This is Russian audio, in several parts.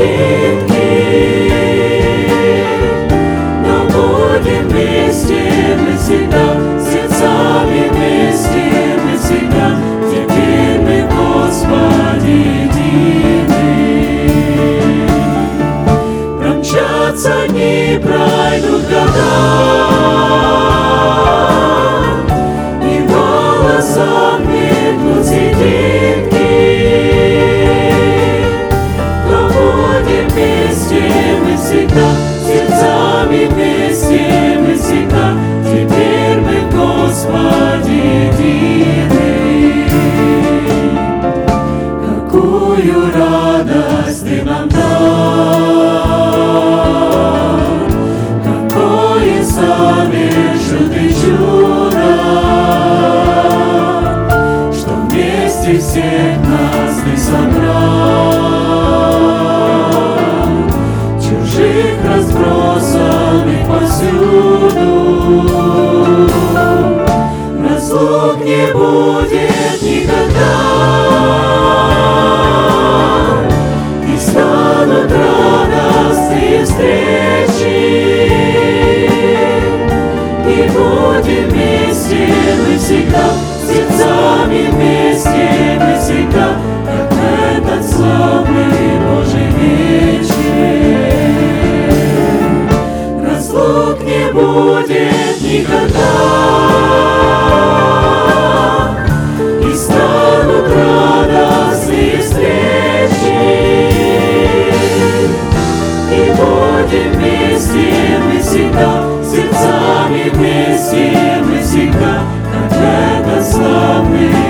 see. всегда, сердцами вместе мы всегда, как этот славный Божий вечер. Разлук не будет никогда. Love me.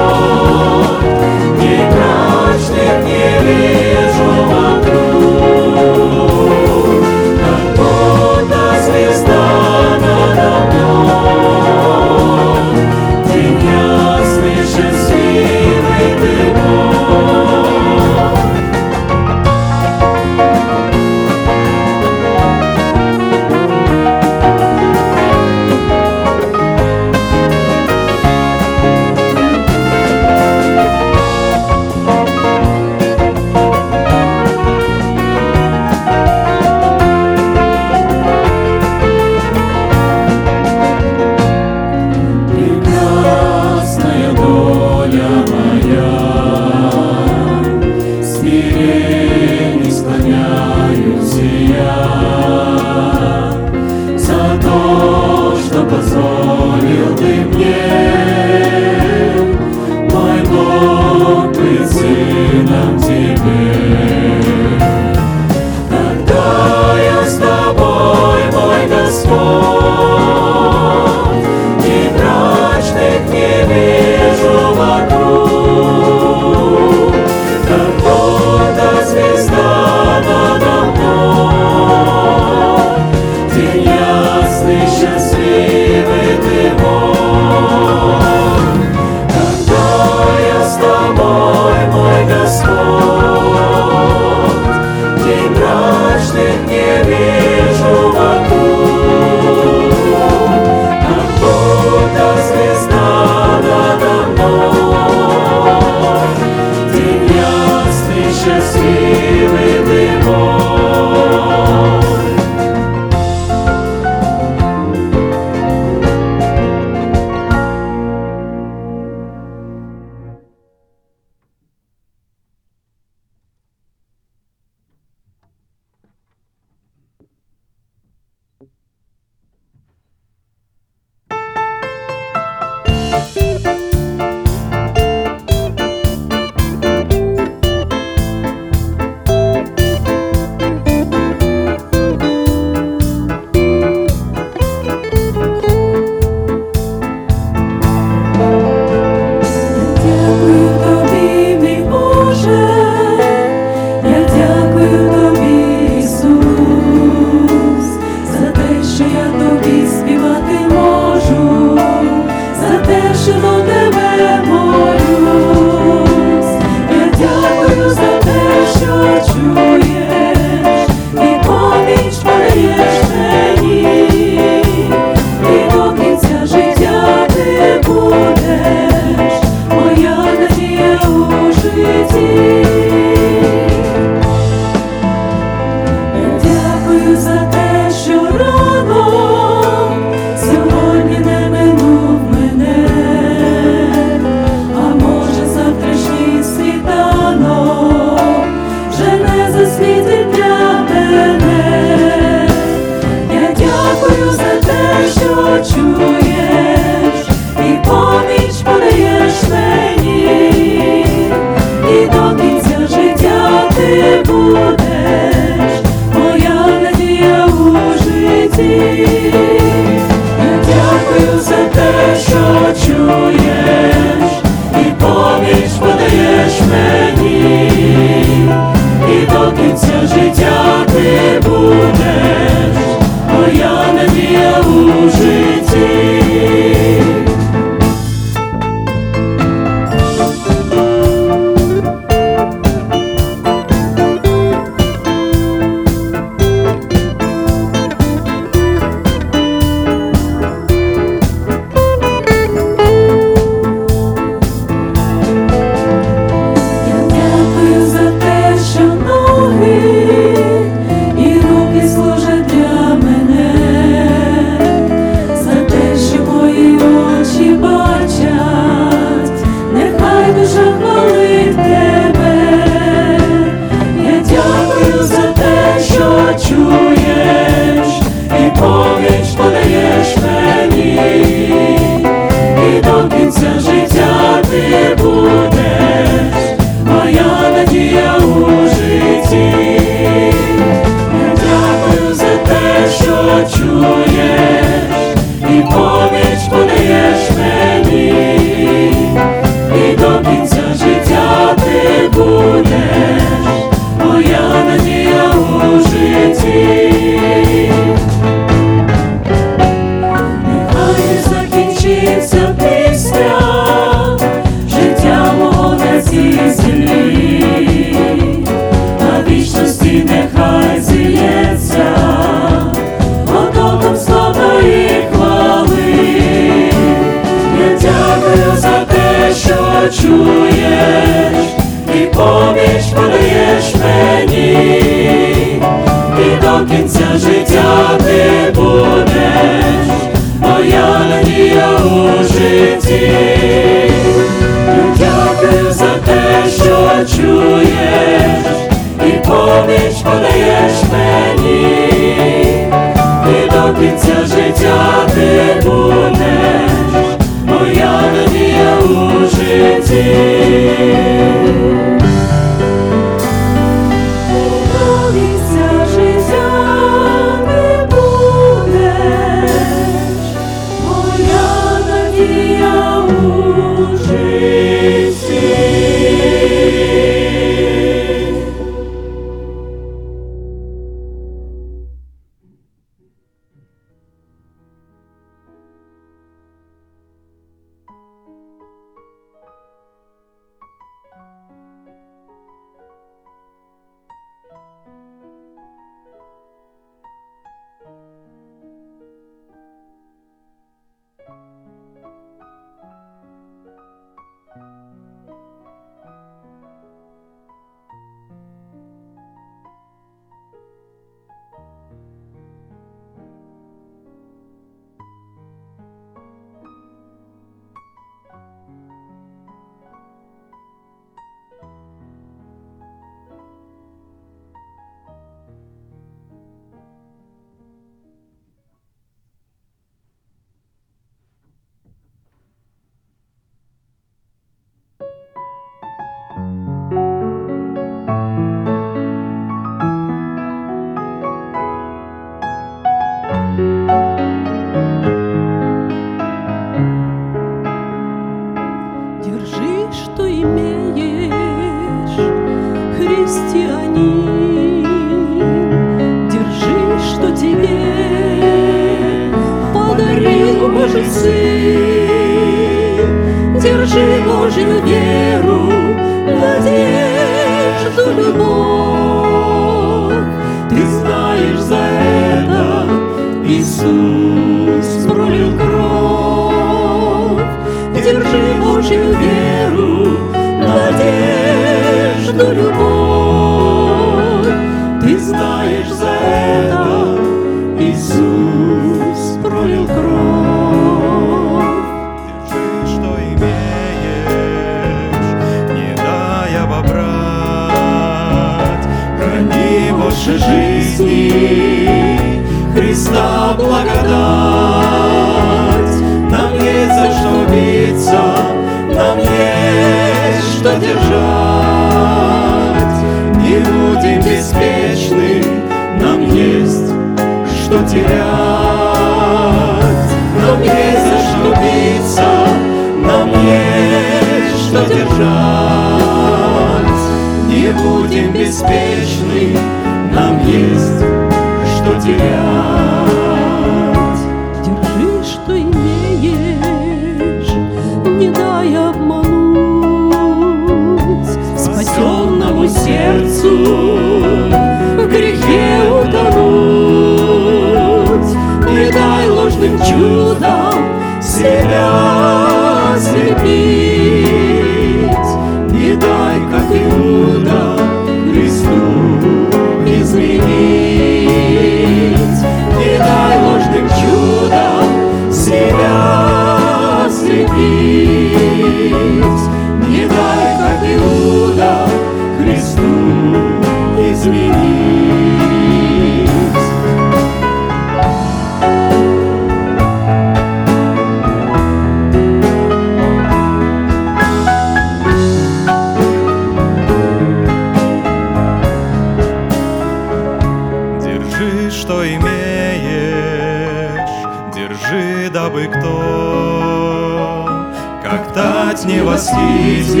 Не невослизим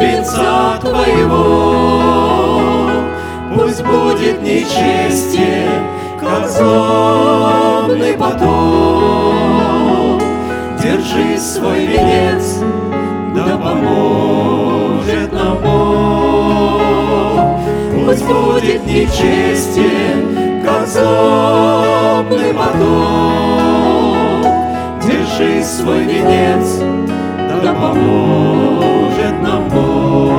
венца Твоего. Пусть будет нечестие, как злобный поток. Держи свой венец, да поможет нам Бог. Пусть будет нечестие, как злобный поток. Держи свой венец, да поможет нам Бог.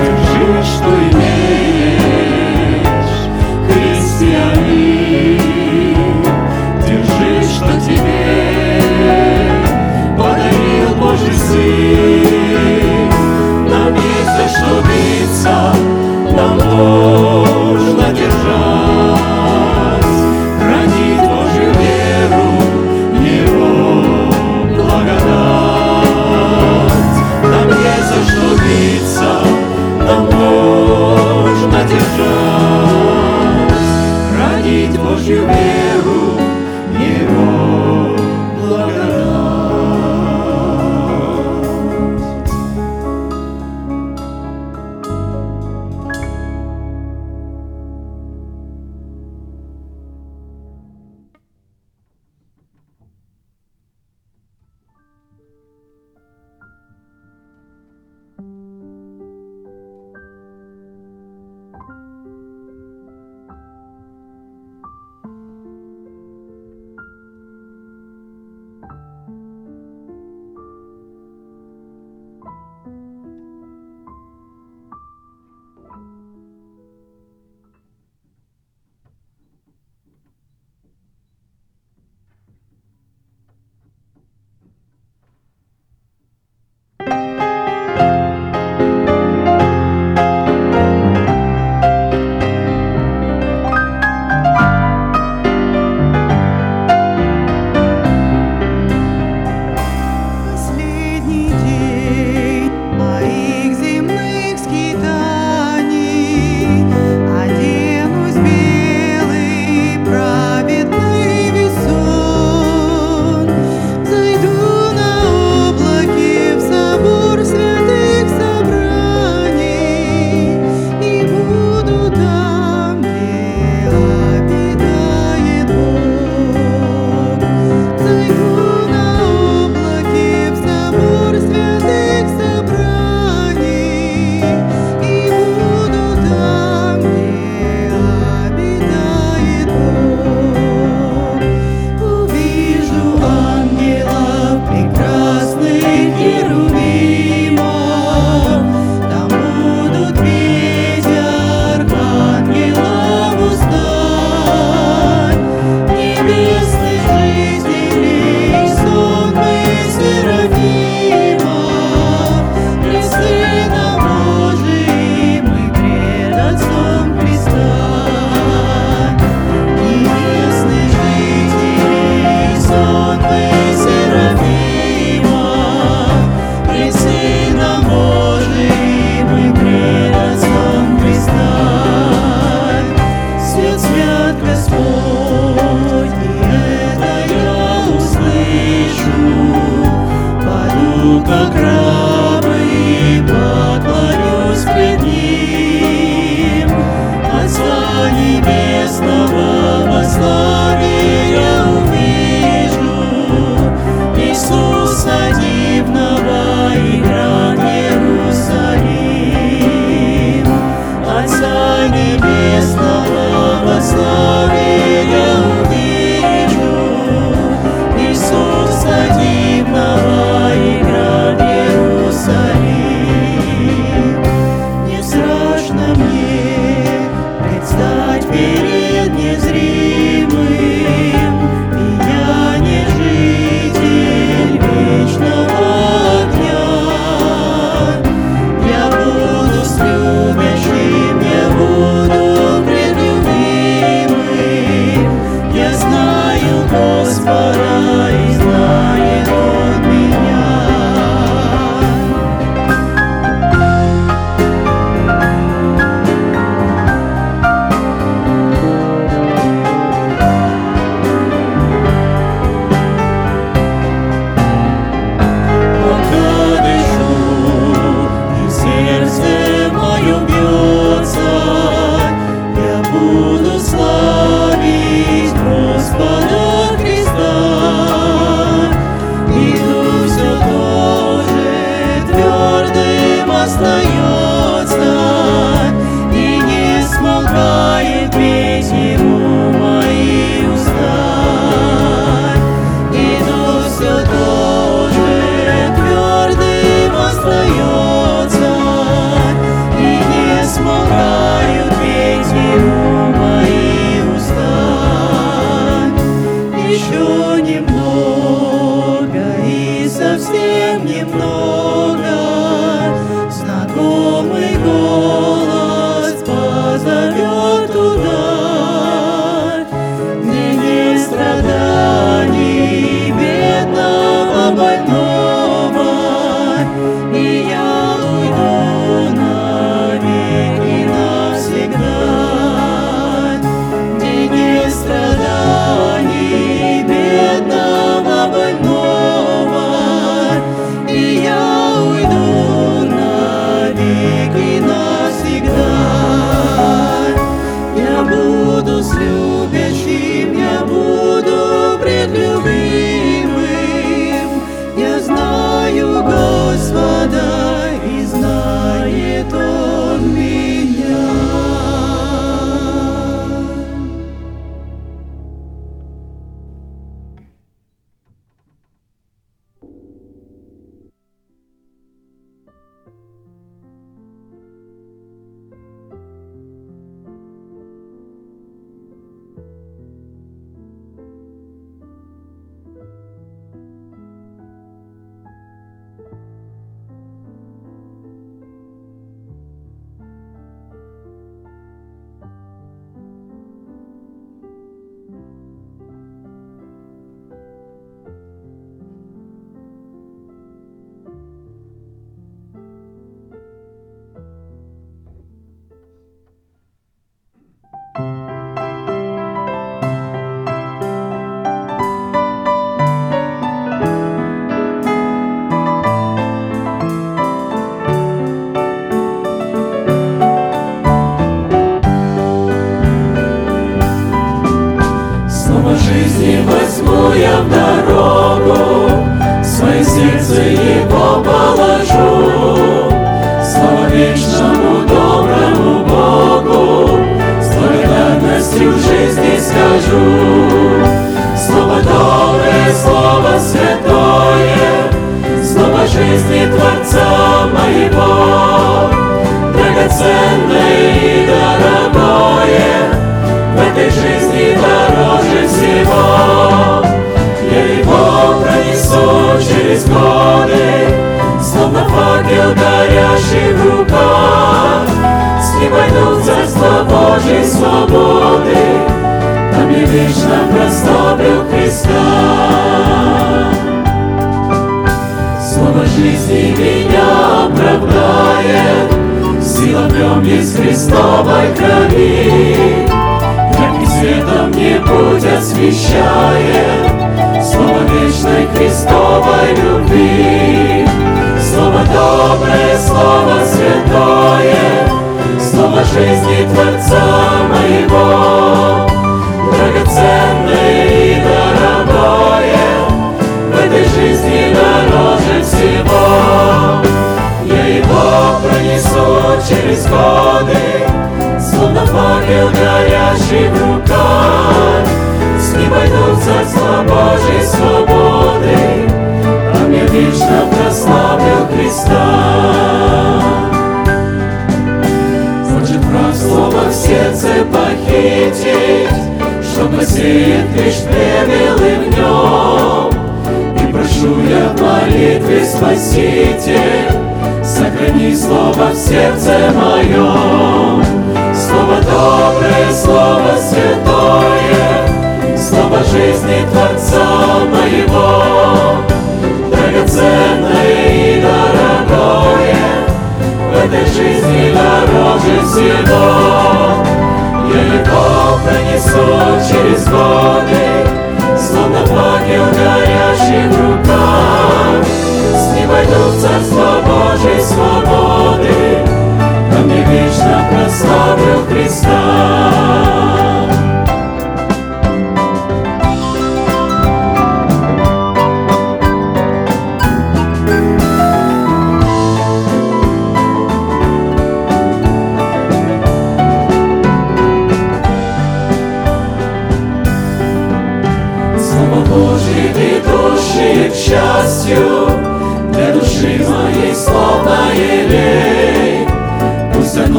Держи, что имеешь, христианин, держи, что тебе подарил Божий Сын.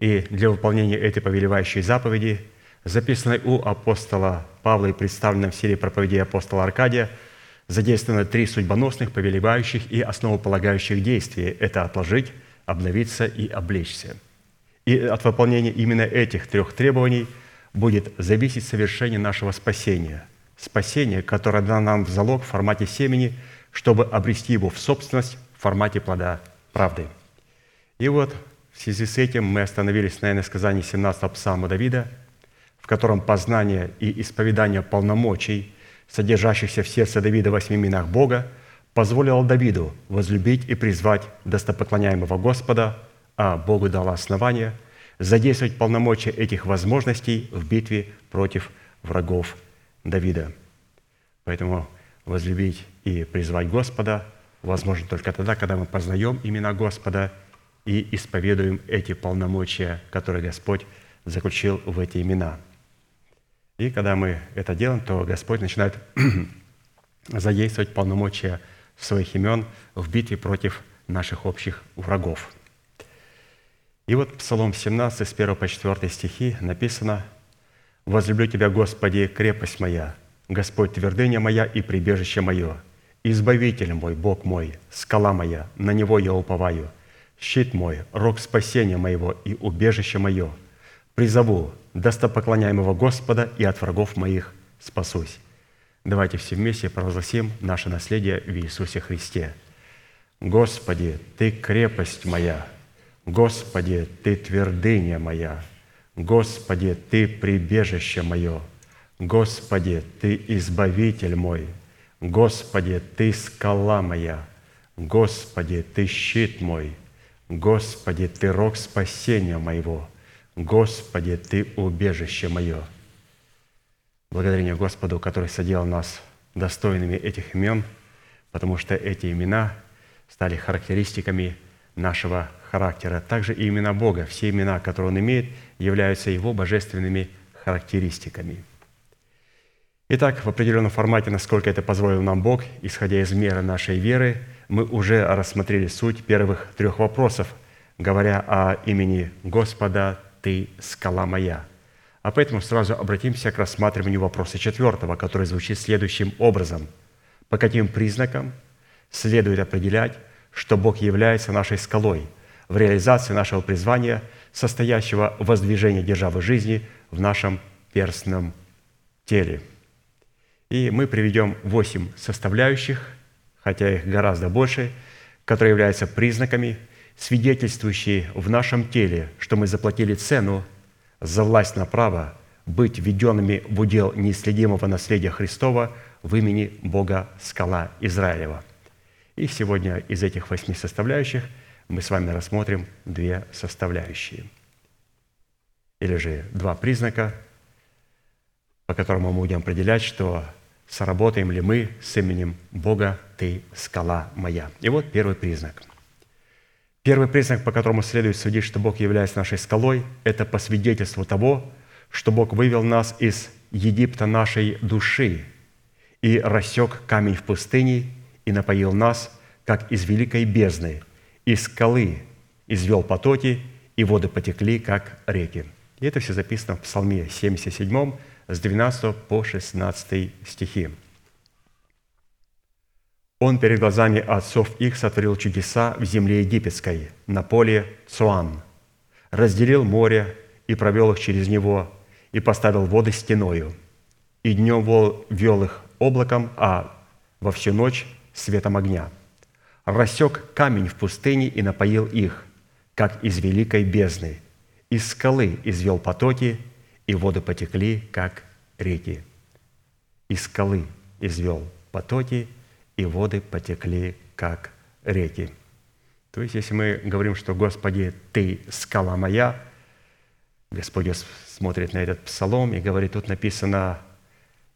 и для выполнения этой повелевающей заповеди, записанной у апостола Павла и представленной в серии проповедей апостола Аркадия, задействованы три судьбоносных, повелевающих и основополагающих действия – это отложить, обновиться и облечься. И от выполнения именно этих трех требований будет зависеть совершение нашего спасения. Спасение, которое дано нам в залог в формате семени, чтобы обрести его в собственность в формате плода правды. И вот в связи с этим мы остановились на иносказании 17 псалма Давида, в котором познание и исповедание полномочий, содержащихся в сердце Давида в восьми именах Бога, позволило Давиду возлюбить и призвать достопоклоняемого Господа, а Богу дало основание задействовать полномочия этих возможностей в битве против врагов Давида. Поэтому возлюбить и призвать Господа возможно только тогда, когда мы познаем имена Господа и исповедуем эти полномочия, которые Господь заключил в эти имена. И когда мы это делаем, то Господь начинает задействовать полномочия своих имен в битве против наших общих врагов. И вот Псалом 17, с 1 по 4 стихи написано «Возлюблю Тебя, Господи, крепость моя, Господь, твердыня моя и прибежище мое, Избавитель мой, Бог мой, скала моя, на Него я уповаю, щит мой, рог спасения моего и убежище мое. Призову достопоклоняемого Господа и от врагов моих спасусь». Давайте все вместе провозгласим наше наследие в Иисусе Христе. Господи, Ты крепость моя, Господи, Ты твердыня моя, Господи, Ты прибежище мое, Господи, Ты избавитель мой, Господи, Ты скала моя, Господи, Ты щит мой, Господи, Ты рог спасения моего, Господи, Ты убежище мое – Благодарение Господу, который соделал нас достойными этих имен, потому что эти имена стали характеристиками нашего характера. Также и имена Бога, все имена, которые Он имеет, являются Его божественными характеристиками. Итак, в определенном формате, насколько это позволил нам Бог, исходя из меры нашей веры, мы уже рассмотрели суть первых трех вопросов, говоря о имени Господа «Ты – скала моя», а поэтому сразу обратимся к рассматриванию вопроса четвертого, который звучит следующим образом. По каким признакам следует определять, что Бог является нашей скалой в реализации нашего призвания, состоящего в воздвижении державы жизни в нашем перстном теле. И мы приведем восемь составляющих, хотя их гораздо больше, которые являются признаками, свидетельствующие в нашем теле, что мы заплатили цену за власть на право быть введенными в удел неисследимого наследия Христова в имени Бога Скала Израилева. И сегодня из этих восьми составляющих мы с вами рассмотрим две составляющие. Или же два признака, по которым мы будем определять, что сработаем ли мы с именем Бога «Ты – скала моя». И вот первый признак – Первый признак, по которому следует судить, что Бог является нашей скалой, это по свидетельству того, что Бог вывел нас из Египта нашей души и рассек камень в пустыне и напоил нас, как из великой бездны, из скалы извел потоки, и воды потекли, как реки. И это все записано в Псалме 77 с 12 по 16 стихи. Он перед глазами отцов их сотворил чудеса в земле египетской, на поле Цуан, разделил море и провел их через него, и поставил воды стеною, и днем вел их облаком, а во всю ночь светом огня. Рассек камень в пустыне и напоил их, как из великой бездны. Из скалы извел потоки, и воды потекли, как реки. Из скалы извел потоки, и воды потекли, как реки». То есть, если мы говорим, что «Господи, Ты – скала моя», Господь смотрит на этот псалом и говорит, тут написано,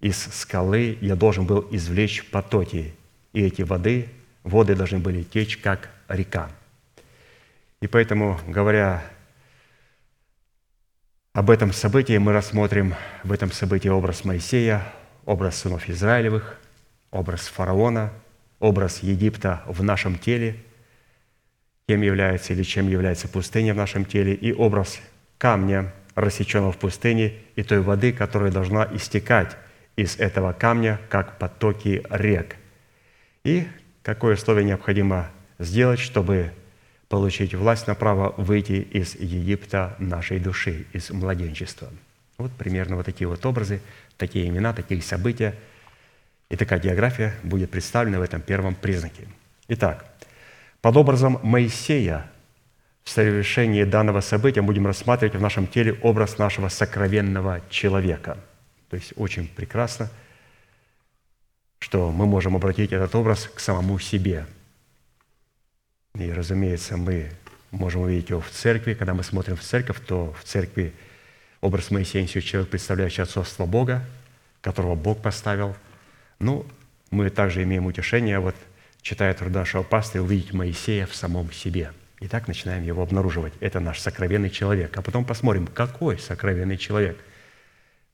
«Из скалы я должен был извлечь потоки, и эти воды, воды должны были течь, как река». И поэтому, говоря об этом событии, мы рассмотрим в этом событии образ Моисея, образ сынов Израилевых – образ фараона, образ Египта в нашем теле, кем является или чем является пустыня в нашем теле, и образ камня, рассеченного в пустыне, и той воды, которая должна истекать из этого камня, как потоки рек. И какое условие необходимо сделать, чтобы получить власть на право выйти из Египта нашей души, из младенчества. Вот примерно вот такие вот образы, такие имена, такие события – и такая география будет представлена в этом первом признаке. Итак, под образом Моисея в совершении данного события будем рассматривать в нашем теле образ нашего сокровенного человека. То есть очень прекрасно, что мы можем обратить этот образ к самому себе. И, разумеется, мы можем увидеть его в церкви. Когда мы смотрим в церковь, то в церкви образ Моисея несет человек, представляющий отцовство Бога, которого Бог поставил. Ну, мы также имеем утешение, вот читая труд нашего пастыря, увидеть Моисея в самом себе. И так начинаем его обнаруживать. Это наш сокровенный человек. А потом посмотрим, какой сокровенный человек.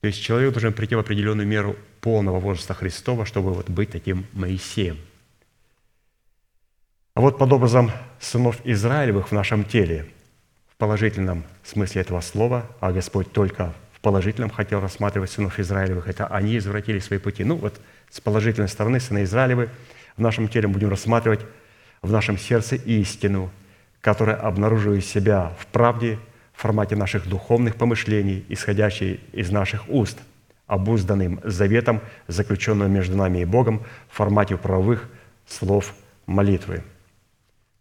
То есть человек должен прийти в определенную меру полного возраста Христова, чтобы вот быть таким Моисеем. А вот под образом сынов Израилевых в нашем теле, в положительном смысле этого слова, а Господь только в положительном хотел рассматривать сынов Израилевых, это они извратили свои пути. Ну вот с положительной стороны сыны Израилевы в нашем теле будем рассматривать в нашем сердце истину, которая обнаруживает себя в правде, в формате наших духовных помышлений, исходящей из наших уст, обузданным заветом, заключенным между нами и Богом в формате правовых слов молитвы.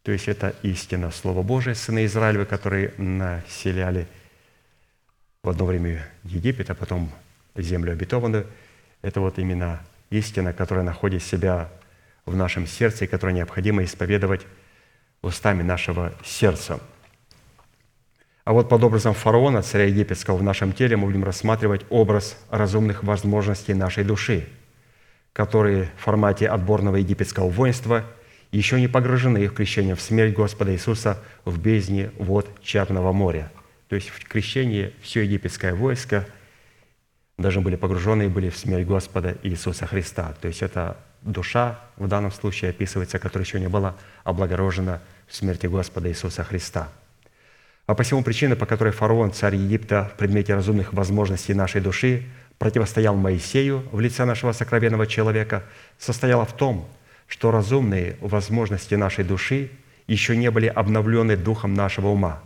То есть это истина Слово Божие, сыны Израилевы, которые населяли в одно время Египет, а потом землю обетованную. Это вот именно истина, которая находит себя в нашем сердце и которую необходимо исповедовать устами нашего сердца. А вот под образом фараона, царя египетского, в нашем теле мы будем рассматривать образ разумных возможностей нашей души, которые в формате отборного египетского воинства еще не погружены в крещение в смерть Господа Иисуса в бездне вод Черного моря. То есть в крещении все египетское войско должны были погружены и были в смерть Господа Иисуса Христа. То есть это душа в данном случае описывается, которая еще не была облагорожена в смерти Господа Иисуса Христа. А посему причина, по которой фараон, царь Египта, в предмете разумных возможностей нашей души противостоял Моисею в лице нашего сокровенного человека, состояла в том, что разумные возможности нашей души еще не были обновлены духом нашего ума,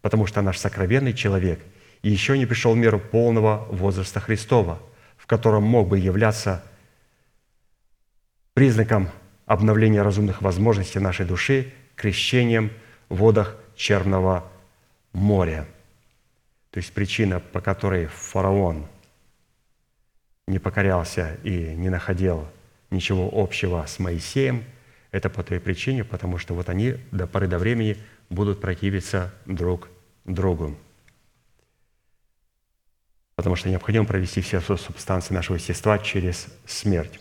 потому что наш сокровенный человек еще не пришел в меру полного возраста Христова, в котором мог бы являться признаком обновления разумных возможностей нашей души крещением в водах черного моря. То есть причина, по которой фараон не покорялся и не находил ничего общего с Моисеем, это по той причине, потому что вот они до поры до времени будут противиться друг другу. Потому что необходимо провести все субстанции нашего естества через смерть.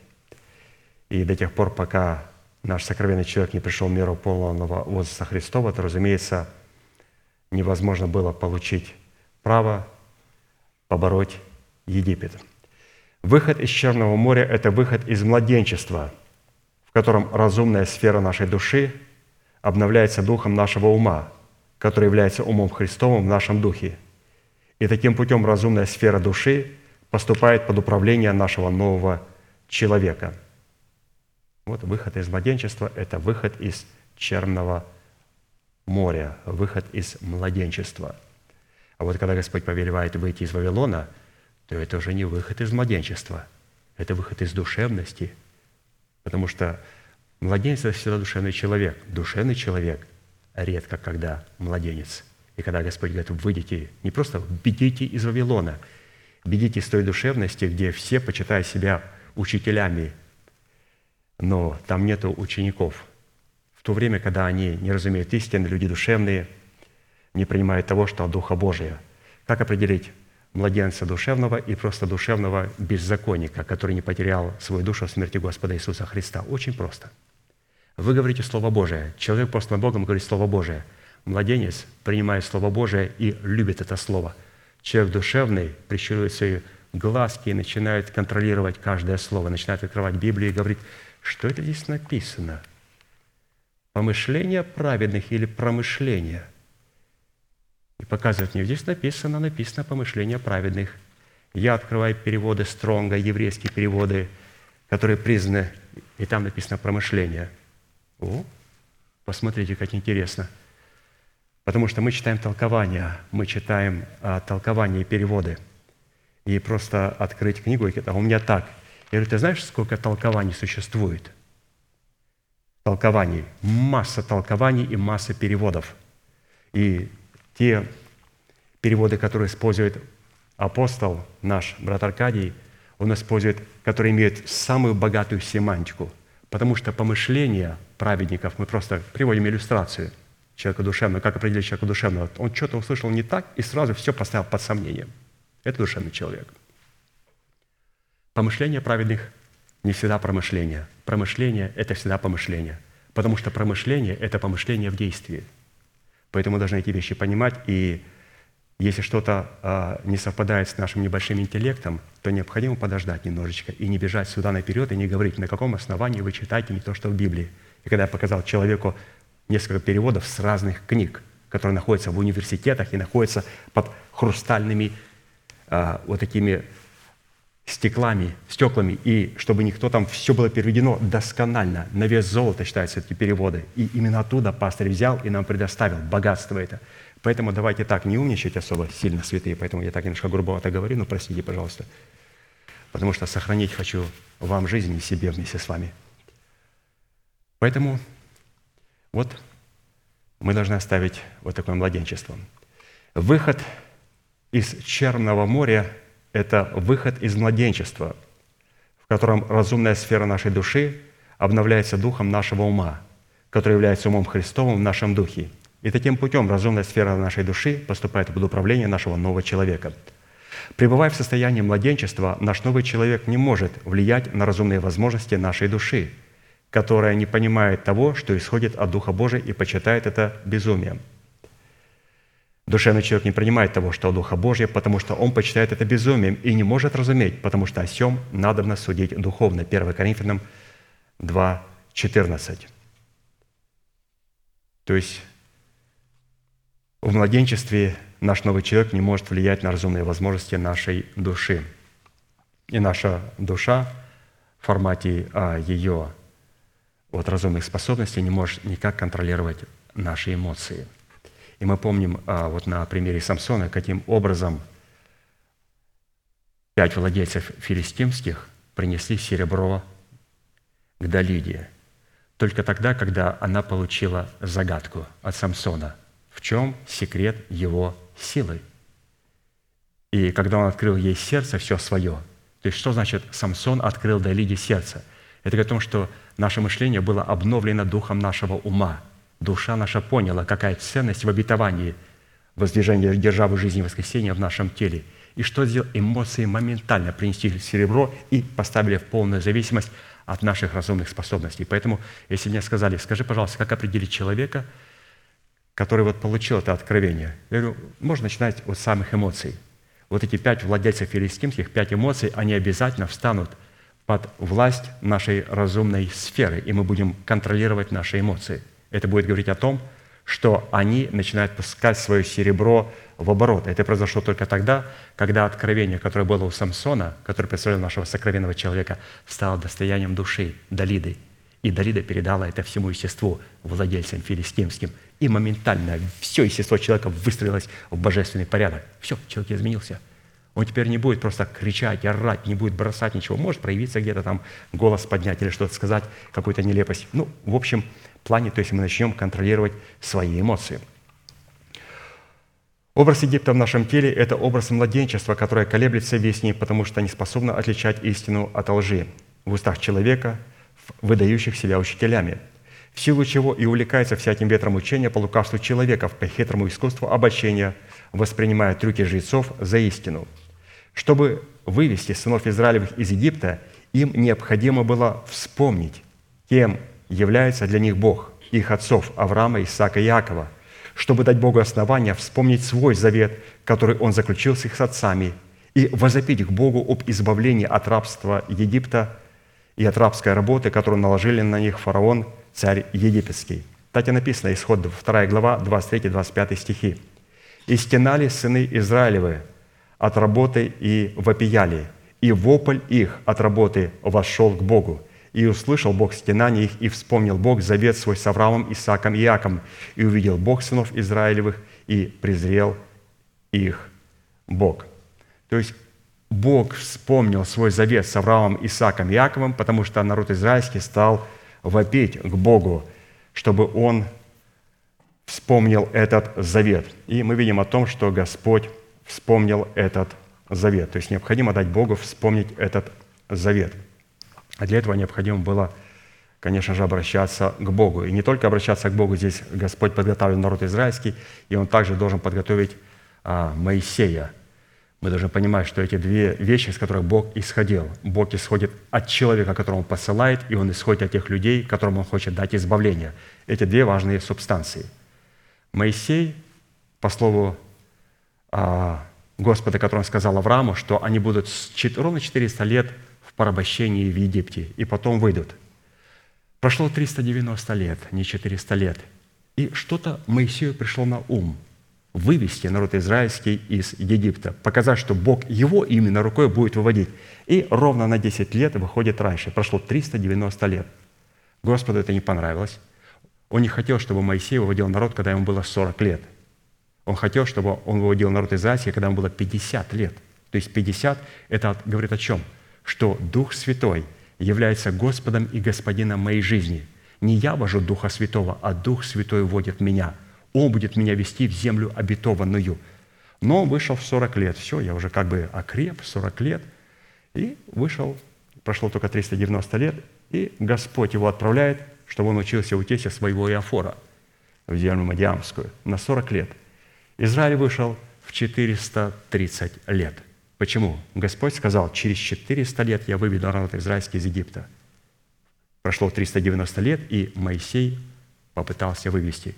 И до тех пор, пока наш сокровенный человек не пришел в меру полного возраста Христова, то, разумеется, невозможно было получить право побороть Египет. Выход из Черного моря – это выход из младенчества, в котором разумная сфера нашей души обновляется духом нашего ума, который является умом Христовым в нашем духе. И таким путем разумная сфера души поступает под управление нашего нового человека – вот выход из младенчества – это выход из черного моря, выход из младенчества. А вот когда Господь повелевает выйти из Вавилона, то это уже не выход из младенчества, это выход из душевности, потому что младенец – это всегда душевный человек. Душевный человек редко когда младенец. И когда Господь говорит, выйдите, не просто бегите из Вавилона, бегите из той душевности, где все, почитая себя учителями но там нет учеников. В то время, когда они не разумеют истины, люди душевные, не принимают того, что от Духа Божия. Как определить младенца душевного и просто душевного беззаконника, который не потерял свою душу в смерти Господа Иисуса Христа? Очень просто. Вы говорите Слово Божие. Человек, посланный Богом, говорит Слово Божие. Младенец принимает Слово Божие и любит это Слово. Человек душевный прищуривает свои глазки и начинает контролировать каждое слово, начинает открывать Библию и говорит – что это здесь написано? Помышления праведных или промышления? И показывает мне, здесь написано, написано помышления праведных. Я открываю переводы Стронга, еврейские переводы, которые признаны, и там написано промышление. О, посмотрите, как интересно. Потому что мы читаем толкования, мы читаем а, толкования и переводы. И просто открыть книгу, и а у меня так – я говорю, ты знаешь, сколько толкований существует? Толкований. Масса толкований и масса переводов. И те переводы, которые использует апостол, наш брат Аркадий, он использует, которые имеют самую богатую семантику. Потому что помышления праведников, мы просто приводим иллюстрацию, человека душевного. Как определить человека душевного? Он что-то услышал не так и сразу все поставил под сомнение. Это душевный человек. Помышление праведных не всегда промышление. Промышление – это всегда помышление. Потому что промышление – это помышление в действии. Поэтому мы должны эти вещи понимать. И если что-то а, не совпадает с нашим небольшим интеллектом, то необходимо подождать немножечко и не бежать сюда наперед и не говорить, на каком основании вы читаете не то, что в Библии. И когда я показал человеку несколько переводов с разных книг, которые находятся в университетах и находятся под хрустальными а, вот такими стеклами, стеклами, и чтобы никто там, все было переведено досконально, на вес золота считаются эти переводы. И именно оттуда пастор взял и нам предоставил богатство это. Поэтому давайте так, не умничать особо сильно, святые, поэтому я так немножко грубовато говорю, но простите, пожалуйста. Потому что сохранить хочу вам жизнь и себе вместе с вами. Поэтому вот мы должны оставить вот такое младенчество. Выход из Черного моря – это выход из младенчества, в котором разумная сфера нашей души обновляется духом нашего ума, который является умом Христовым в нашем духе. И таким путем разумная сфера нашей души поступает под управление нашего нового человека. Пребывая в состоянии младенчества, наш новый человек не может влиять на разумные возможности нашей души, которая не понимает того, что исходит от Духа Божия и почитает это безумием – Душевный человек не принимает того, что от Духа Божия, потому что он почитает это безумием и не может разуметь, потому что о сем надобно судить духовно. 1 Коринфянам 2, 14. То есть в младенчестве наш новый человек не может влиять на разумные возможности нашей души. И наша душа в формате а, ее вот, разумных способностей не может никак контролировать наши эмоции – и мы помним а, вот на примере Самсона, каким образом пять владельцев филистимских принесли серебро к Далиде. Только тогда, когда она получила загадку от Самсона. В чем секрет его силы? И когда он открыл ей сердце все свое, то есть что значит Самсон открыл Далиде сердце? Это говорит о том, что наше мышление было обновлено духом нашего ума – душа наша поняла, какая ценность в обетовании воздвижения державы жизни и воскресения в нашем теле. И что сделал? Эмоции моментально принесли серебро и поставили в полную зависимость от наших разумных способностей. Поэтому, если мне сказали, скажи, пожалуйста, как определить человека, который вот получил это откровение? Я говорю, можно начинать от самых эмоций. Вот эти пять владельцев филистимских, пять эмоций, они обязательно встанут под власть нашей разумной сферы, и мы будем контролировать наши эмоции – это будет говорить о том, что они начинают пускать свое серебро в оборот. Это произошло только тогда, когда откровение, которое было у Самсона, которое представляло нашего сокровенного человека, стало достоянием души Далиды. И Далида передала это всему естеству владельцам филистимским. И моментально все естество человека выстроилось в божественный порядок. Все, человек изменился – он теперь не будет просто кричать, орать, не будет бросать ничего. Может проявиться где-то там, голос поднять или что-то сказать, какую-то нелепость. Ну, в общем плане, то есть мы начнем контролировать свои эмоции. Образ Египта в нашем теле – это образ младенчества, которое колеблется весь ней, потому что не способно отличать истину от лжи в устах человека, выдающих себя учителями, в силу чего и увлекается всяким ветром учения по лукавству человека, по хитрому искусству обольщения, воспринимая трюки жрецов за истину – чтобы вывести сынов Израилевых из Египта, им необходимо было вспомнить, кем является для них Бог, их отцов Авраама, Исаака и Иакова, чтобы дать Богу основания вспомнить свой завет, который Он заключил с их отцами, и возопить к Богу об избавлении от рабства Египта и от рабской работы, которую наложили на них фараон, царь египетский. Так и написано, исход 2 глава, 23-25 стихи. «И стенали сыны Израилевы от работы и вопияли, и вопль их от работы вошел к Богу. И услышал Бог стенание их, и вспомнил Бог завет свой с Авраамом, Исааком и Иаком, и увидел Бог сынов Израилевых, и презрел их Бог». То есть Бог вспомнил свой завет с Авраамом, Исааком и Иаковом, потому что народ израильский стал вопить к Богу, чтобы он вспомнил этот завет. И мы видим о том, что Господь вспомнил этот завет. То есть необходимо дать Богу вспомнить этот завет. А для этого необходимо было конечно же, обращаться к Богу. И не только обращаться к Богу, здесь Господь подготовил народ израильский, и Он также должен подготовить а, Моисея. Мы должны понимать, что эти две вещи, из которых Бог исходил. Бог исходит от человека, которого Он посылает, и Он исходит от тех людей, которым Он хочет дать избавление. Эти две важные субстанции. Моисей, по слову а, Господа, который Он сказал Аврааму, что они будут ровно 400 лет порабощении в Египте, и потом выйдут. Прошло 390 лет, не 400 лет. И что-то Моисею пришло на ум – вывести народ израильский из Египта, показать, что Бог его именно рукой будет выводить. И ровно на 10 лет выходит раньше. Прошло 390 лет. Господу это не понравилось. Он не хотел, чтобы Моисей выводил народ, когда ему было 40 лет. Он хотел, чтобы он выводил народ израильский, когда ему было 50 лет. То есть 50 – это говорит о чем? Что Дух Святой является Господом и Господином моей жизни. Не я вожу Духа Святого, а Дух Святой вводит меня – он будет меня вести в землю обетованную. Но он вышел в 40 лет. Все, я уже как бы окреп, 40 лет. И вышел, прошло только 390 лет, и Господь его отправляет, чтобы он учился у тестя своего Иофора в землю Мадиамскую на 40 лет. Израиль вышел в 430 лет. Почему? Господь сказал, через 400 лет я выведу народ израильский из Египта. Прошло 390 лет, и Моисей попытался вывести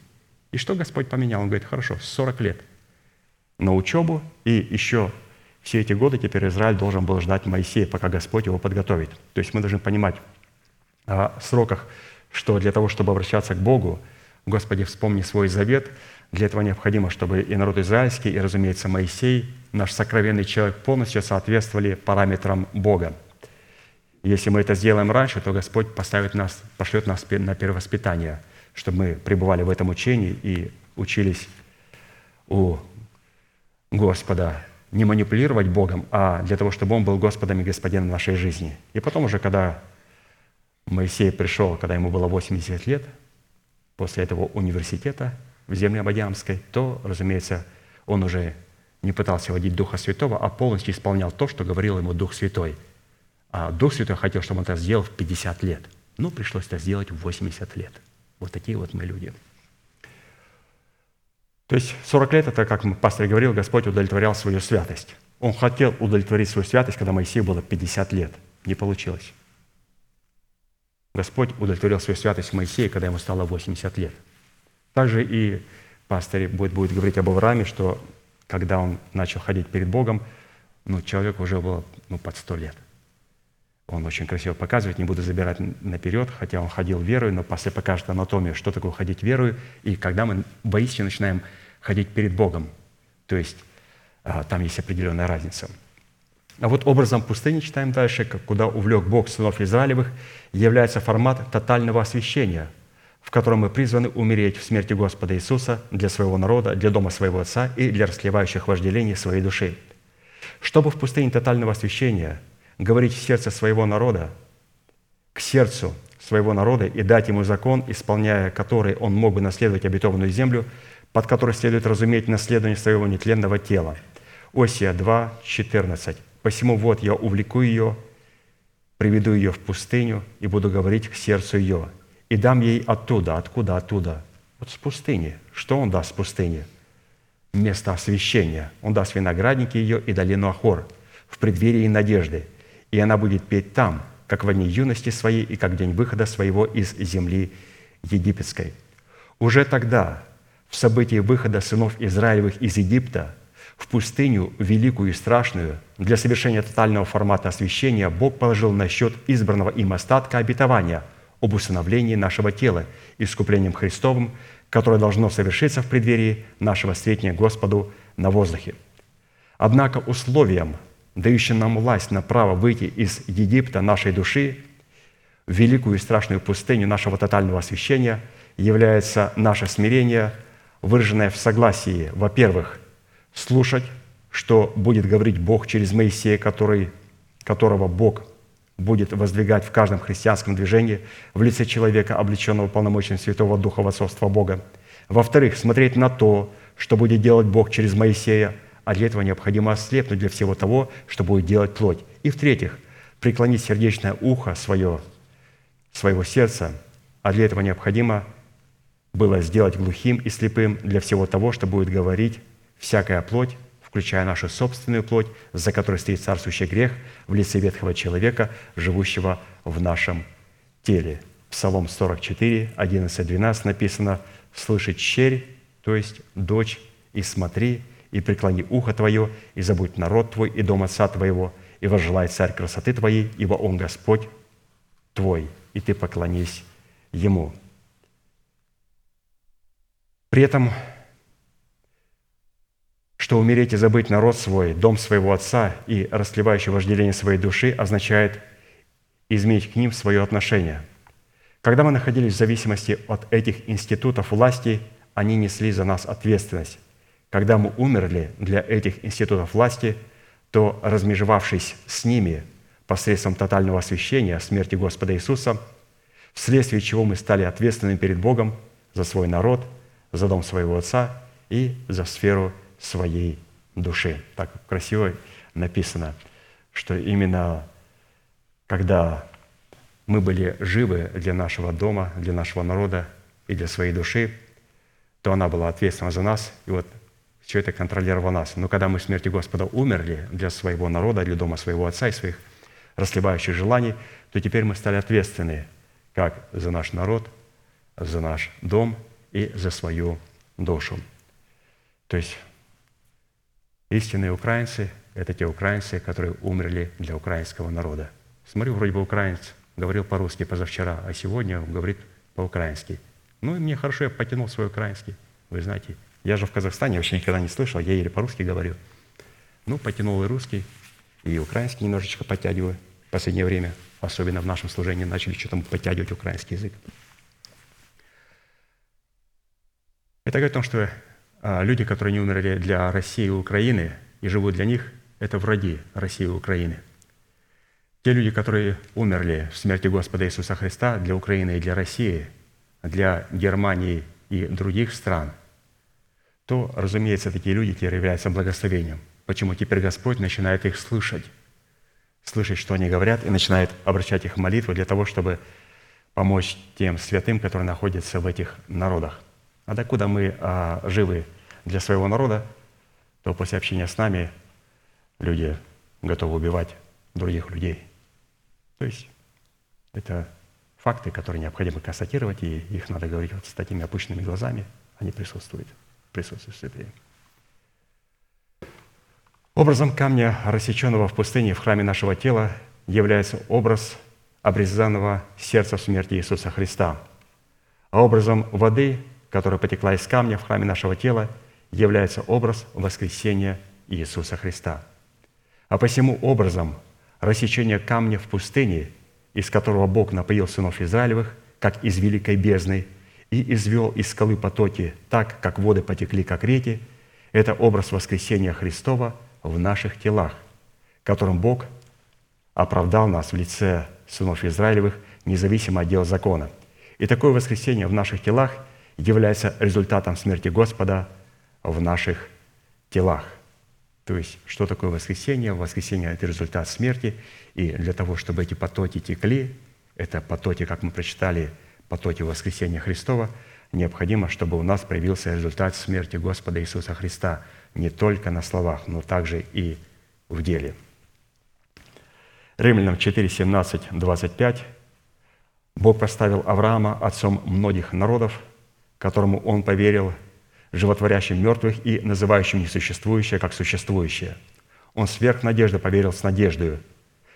и что Господь поменял? Он говорит, хорошо, 40 лет на учебу, и еще все эти годы теперь Израиль должен был ждать Моисея, пока Господь его подготовит. То есть мы должны понимать о сроках, что для того, чтобы обращаться к Богу, Господи, вспомни свой завет, для этого необходимо, чтобы и народ израильский, и, разумеется, Моисей, наш сокровенный человек, полностью соответствовали параметрам Бога. Если мы это сделаем раньше, то Господь поставит нас, пошлет нас на перевоспитание – чтобы мы пребывали в этом учении и учились у Господа не манипулировать Богом, а для того, чтобы Он был Господом и Господином нашей жизни. И потом уже, когда Моисей пришел, когда ему было 80 лет, после этого университета в земле Абадиамской, то, разумеется, он уже не пытался водить Духа Святого, а полностью исполнял то, что говорил ему Дух Святой. А Дух Святой хотел, чтобы он это сделал в 50 лет. Но пришлось это сделать в 80 лет – вот такие вот мы люди. То есть 40 лет – это, как пастор говорил, Господь удовлетворял свою святость. Он хотел удовлетворить свою святость, когда Моисею было 50 лет. Не получилось. Господь удовлетворил свою святость Моисея, когда ему стало 80 лет. Также и пастор будет, будет говорить об Аврааме, что когда он начал ходить перед Богом, ну, человек уже был ну, под 100 лет – он очень красиво показывает, не буду забирать наперед, хотя он ходил верою, но после покажет анатомию, что такое ходить верою, и когда мы воистину начинаем ходить перед Богом. То есть а, там есть определенная разница. А вот образом пустыни, читаем дальше, куда увлек Бог сынов Израилевых, является формат тотального освящения, в котором мы призваны умереть в смерти Господа Иисуса для своего народа, для дома своего Отца и для расливающих вожделений своей души. Чтобы в пустыне тотального освящения – говорить в сердце своего народа, к сердцу своего народа и дать ему закон, исполняя который он мог бы наследовать обетованную землю, под которой следует разуметь наследование своего нетленного тела. Осия 2, 14. «Посему вот я увлеку ее, приведу ее в пустыню и буду говорить к сердцу ее, и дам ей оттуда». Откуда оттуда? Вот с пустыни. Что он даст с пустыни? Место освящения. Он даст виноградники ее и долину Ахор в преддверии надежды – и она будет петь там, как в дни юности своей и как день выхода своего из земли египетской. Уже тогда, в событии выхода сынов Израилевых из Египта, в пустыню, великую и страшную, для совершения тотального формата освящения Бог положил на счет избранного им остатка обетования об усыновлении нашего тела искуплением Христовым, которое должно совершиться в преддверии нашего встретения Господу на воздухе. Однако условием – дающий нам власть на право выйти из Египта нашей души в великую и страшную пустыню нашего тотального освящения, является наше смирение, выраженное в согласии, во-первых, слушать, что будет говорить Бог через Моисея, который, которого Бог будет воздвигать в каждом христианском движении в лице человека, облеченного полномочием Святого Духа в отцовство Бога. Во-вторых, смотреть на то, что будет делать Бог через Моисея – а для этого необходимо ослепнуть для всего того, что будет делать плоть. И в-третьих, преклонить сердечное ухо свое своего сердца, а для этого необходимо было сделать глухим и слепым для всего того, что будет говорить всякая плоть, включая нашу собственную плоть, за которой стоит царствующий грех в лице ветхого человека, живущего в нашем теле. Псалом 44, 11, 12 написано «Слышит черь, то есть дочь, и смотри, и преклони ухо твое, и забудь народ твой и дом отца твоего, и возжелай царь красоты твоей, ибо он Господь твой, и ты поклонись ему». При этом что умереть и забыть народ свой, дом своего отца и расливающее вожделение своей души означает изменить к ним свое отношение. Когда мы находились в зависимости от этих институтов власти, они несли за нас ответственность. Когда мы умерли для этих институтов власти, то, размежевавшись с ними посредством тотального освящения смерти Господа Иисуса, вследствие чего мы стали ответственными перед Богом за свой народ, за дом своего Отца и за сферу своей души. Так красиво написано, что именно когда мы были живы для нашего дома, для нашего народа и для своей души, то она была ответственна за нас, и вот все это контролировало нас. Но когда мы в смерти Господа умерли для своего народа, для дома своего Отца и своих расливающих желаний, то теперь мы стали ответственны как за наш народ, за наш дом и за свою душу. То есть Истинные украинцы – это те украинцы, которые умерли для украинского народа. Смотрю, вроде бы украинец, говорил по-русски позавчера, а сегодня он говорит по-украински. Ну и мне хорошо, я потянул свой украинский. Вы знаете, я же в Казахстане вообще никогда не слышал, я еле по-русски говорю. Ну, потянул и русский, и украинский немножечко подтягиваю в последнее время. Особенно в нашем служении начали что-то подтягивать украинский язык. Это говорит о том, что люди, которые не умерли для России и Украины и живут для них, это враги России и Украины. Те люди, которые умерли в смерти Господа Иисуса Христа для Украины и для России, для Германии и других стран, то, разумеется, такие люди теперь являются благословением. Почему теперь Господь начинает их слышать, слышать, что они говорят, и начинает обращать их в молитву для того, чтобы помочь тем святым, которые находятся в этих народах – а докуда мы а, живы для своего народа, то после общения с нами люди готовы убивать других людей. То есть это факты, которые необходимо констатировать, и их надо говорить вот с такими опущенными глазами, они присутствуют, в святые. Образом камня, рассеченного в пустыне в храме нашего тела, является образ обрезанного сердца смерти Иисуса Христа. А образом воды, которая потекла из камня в храме нашего тела, является образ воскресения Иисуса Христа. А посему образом рассечения камня в пустыне, из которого Бог напоил сынов Израилевых, как из великой бездны, и извел из скалы потоки так, как воды потекли, как реки, это образ воскресения Христова в наших телах, которым Бог оправдал нас в лице сынов Израилевых, независимо от дел закона. И такое воскресение в наших телах – является результатом смерти Господа в наших телах. То есть, что такое воскресение? Воскресение – это результат смерти, и для того, чтобы эти потоки текли, это потоки, как мы прочитали, потоки воскресения Христова, необходимо, чтобы у нас проявился результат смерти Господа Иисуса Христа не только на словах, но также и в деле. Римлянам 4, 17, 25. Бог поставил Авраама отцом многих народов – которому он поверил, животворящим мертвых и называющим несуществующее как существующее. Он сверх надежды поверил с надеждой,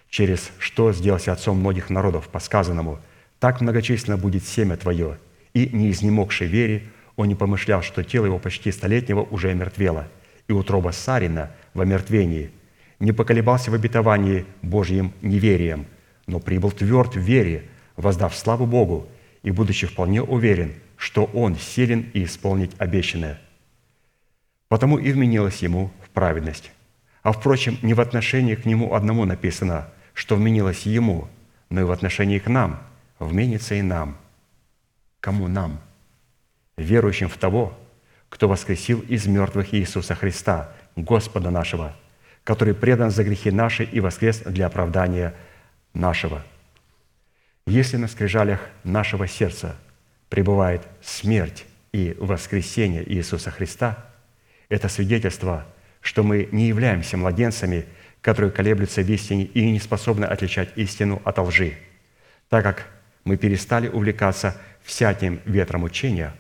через что сделался отцом многих народов, по сказанному, «Так многочисленно будет семя твое». И, не изнемогший вере, он не помышлял, что тело его почти столетнего уже омертвело, и утроба Сарина в омертвении. Не поколебался в обетовании Божьим неверием, но прибыл тверд в вере, воздав славу Богу, и, будучи вполне уверен – что он силен и исполнить обещанное. Потому и вменилось ему в праведность. А впрочем, не в отношении к нему одному написано, что вменилось ему, но и в отношении к нам вменится и нам. Кому нам? Верующим в того, кто воскресил из мертвых Иисуса Христа, Господа нашего, который предан за грехи наши и воскрес для оправдания нашего. Если на скрижалях нашего сердца пребывает смерть и воскресение Иисуса Христа, это свидетельство, что мы не являемся младенцами, которые колеблются в истине и не способны отличать истину от лжи, так как мы перестали увлекаться всяким ветром учения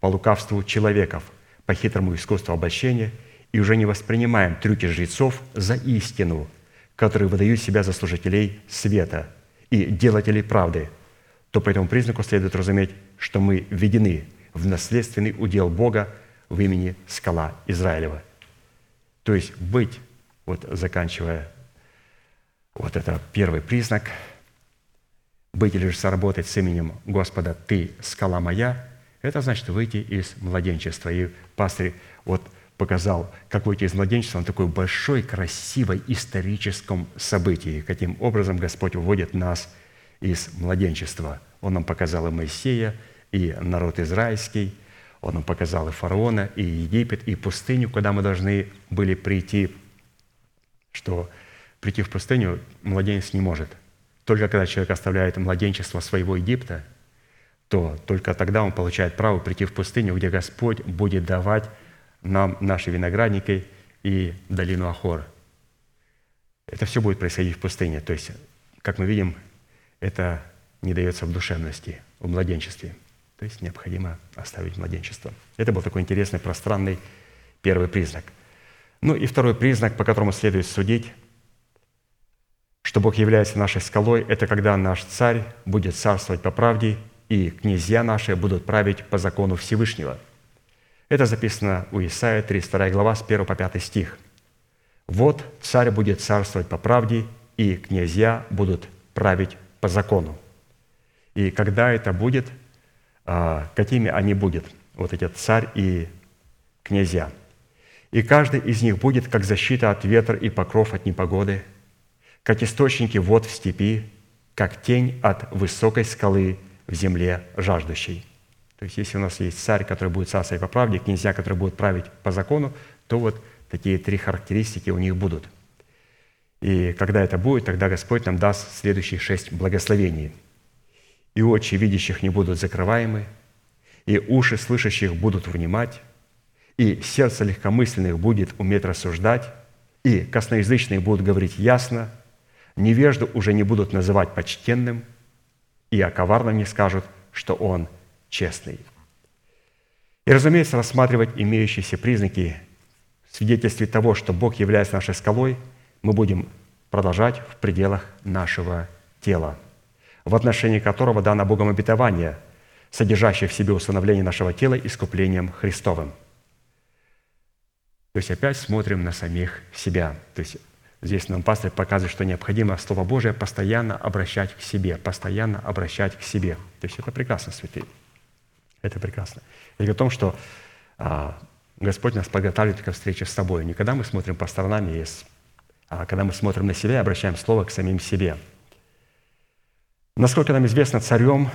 по лукавству человеков, по хитрому искусству обольщения и уже не воспринимаем трюки жрецов за истину, которые выдают себя за служителей света и делателей правды, то по этому признаку следует разуметь, что мы введены в наследственный удел Бога в имени скала Израилева. То есть быть, вот заканчивая вот это первый признак – быть или же сработать с именем Господа «Ты – скала моя», это значит выйти из младенчества. И пастырь вот показал, как выйти из младенчества на такой большой, красивой историческом событии, каким образом Господь выводит нас из младенчества. Он нам показал и Моисея, и народ израильский, Он нам показал и фараона, и Египет, и пустыню, куда мы должны были прийти, что прийти в пустыню младенец не может – только когда человек оставляет младенчество своего Египта, то только тогда он получает право прийти в пустыню, где Господь будет давать нам наши виноградники и долину Ахор. Это все будет происходить в пустыне. То есть, как мы видим, это не дается в душевности, в младенчестве. То есть необходимо оставить младенчество. Это был такой интересный, пространный первый признак. Ну и второй признак, по которому следует судить – что Бог является нашей скалой, это когда наш царь будет царствовать по правде, и князья наши будут править по закону Всевышнего. Это записано у Исаия, 32 глава, с 1 по 5 стих. «Вот царь будет царствовать по правде, и князья будут править по закону». И когда это будет, а, какими они будут, вот эти царь и князья. «И каждый из них будет, как защита от ветра и покров от непогоды, как источники вод в степи, как тень от высокой скалы в земле жаждущей». То есть, если у нас есть царь, который будет царствовать по правде, князья, которые будут править по закону, то вот такие три характеристики у них будут. И когда это будет, тогда Господь нам даст следующие шесть благословений. «И очи видящих не будут закрываемы, и уши слышащих будут внимать, и сердце легкомысленных будет уметь рассуждать, и косноязычные будут говорить ясно, невежду уже не будут называть почтенным, и о коварном не скажут, что он честный. И, разумеется, рассматривать имеющиеся признаки в свидетельстве того, что Бог является нашей скалой, мы будем продолжать в пределах нашего тела, в отношении которого дано Богом обетование, содержащее в себе установление нашего тела искуплением Христовым. То есть опять смотрим на самих себя. То есть Здесь нам пастор показывает, что необходимо Слово Божие постоянно обращать к себе, постоянно обращать к себе. То есть это прекрасно, святые. Это прекрасно. И о том, что а, Господь нас подготавливает к встрече с собой. Не когда мы смотрим по сторонам, а когда мы смотрим на себя и обращаем Слово к самим себе. Насколько нам известно, царем,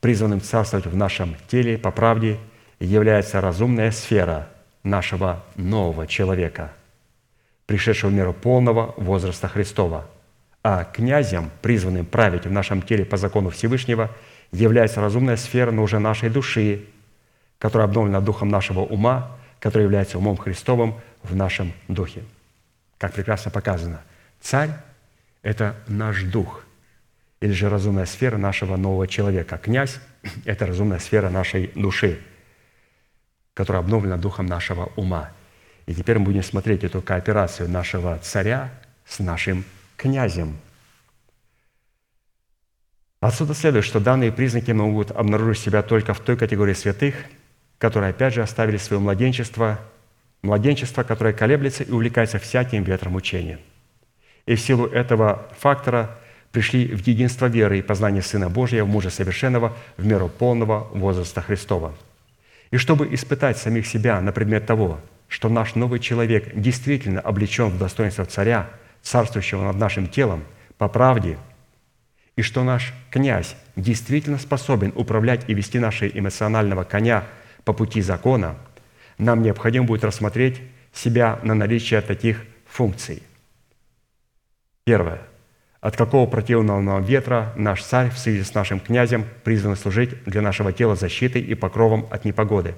призванным царствовать в нашем теле по правде, является разумная сфера нашего нового человека – пришедшего в миру полного возраста Христова. А князем, призванным править в нашем теле по закону Всевышнего, является разумная сфера, но уже нашей души, которая обновлена духом нашего ума, который является умом Христовым в нашем духе. Как прекрасно показано, царь – это наш дух, или же разумная сфера нашего нового человека. Князь – это разумная сфера нашей души, которая обновлена духом нашего ума – и теперь мы будем смотреть эту кооперацию нашего царя с нашим князем. Отсюда следует, что данные признаки могут обнаружить себя только в той категории святых, которые опять же оставили свое младенчество, младенчество, которое колеблется и увлекается всяким ветром учения. И в силу этого фактора пришли в единство веры и познание Сына Божия в мужа совершенного в меру полного возраста Христова. И чтобы испытать самих себя на предмет того, что наш новый человек действительно облечен в достоинство царя, царствующего над нашим телом, по правде, и что наш князь действительно способен управлять и вести нашего эмоционального коня по пути закона, нам необходимо будет рассмотреть себя на наличие таких функций. Первое. От какого противного ветра наш царь в связи с нашим князем призван служить для нашего тела защитой и покровом от непогоды?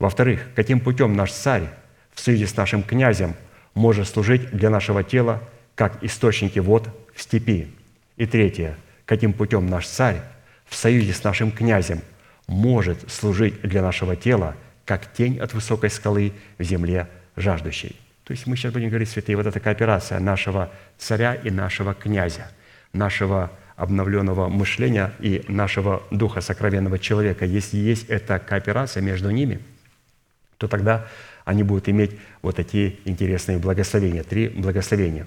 Во-вторых, каким путем наш царь в связи с нашим князем может служить для нашего тела, как источники вод в степи? И третье, каким путем наш царь в союзе с нашим князем может служить для нашего тела, как тень от высокой скалы в земле жаждущей. То есть мы сейчас будем говорить, святые, вот эта кооперация нашего царя и нашего князя, нашего обновленного мышления и нашего духа сокровенного человека. Если есть эта кооперация между ними, то тогда они будут иметь вот такие интересные благословения, три благословения.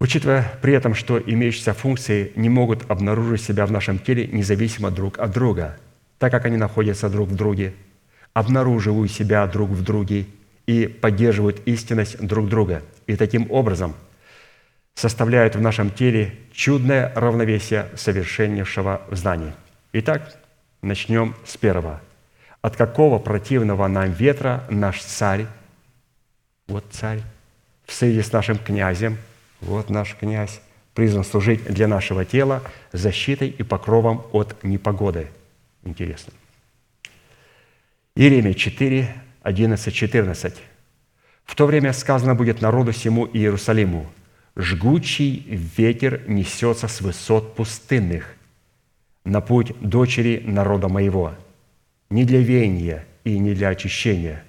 Учитывая при этом, что имеющиеся функции не могут обнаружить себя в нашем теле независимо друг от друга, так как они находятся друг в друге, обнаруживают себя друг в друге и поддерживают истинность друг друга, и таким образом составляют в нашем теле чудное равновесие совершеннейшего в знании. Итак, начнем с первого. От какого противного нам ветра наш царь, вот царь, в союзе с нашим князем, вот наш князь, призван служить для нашего тела защитой и покровом от непогоды. Интересно. Иеремия 4, 11, 14. «В то время сказано будет народу всему Иерусалиму, «Жгучий ветер несется с высот пустынных на путь дочери народа моего, не для веяния и не для очищения.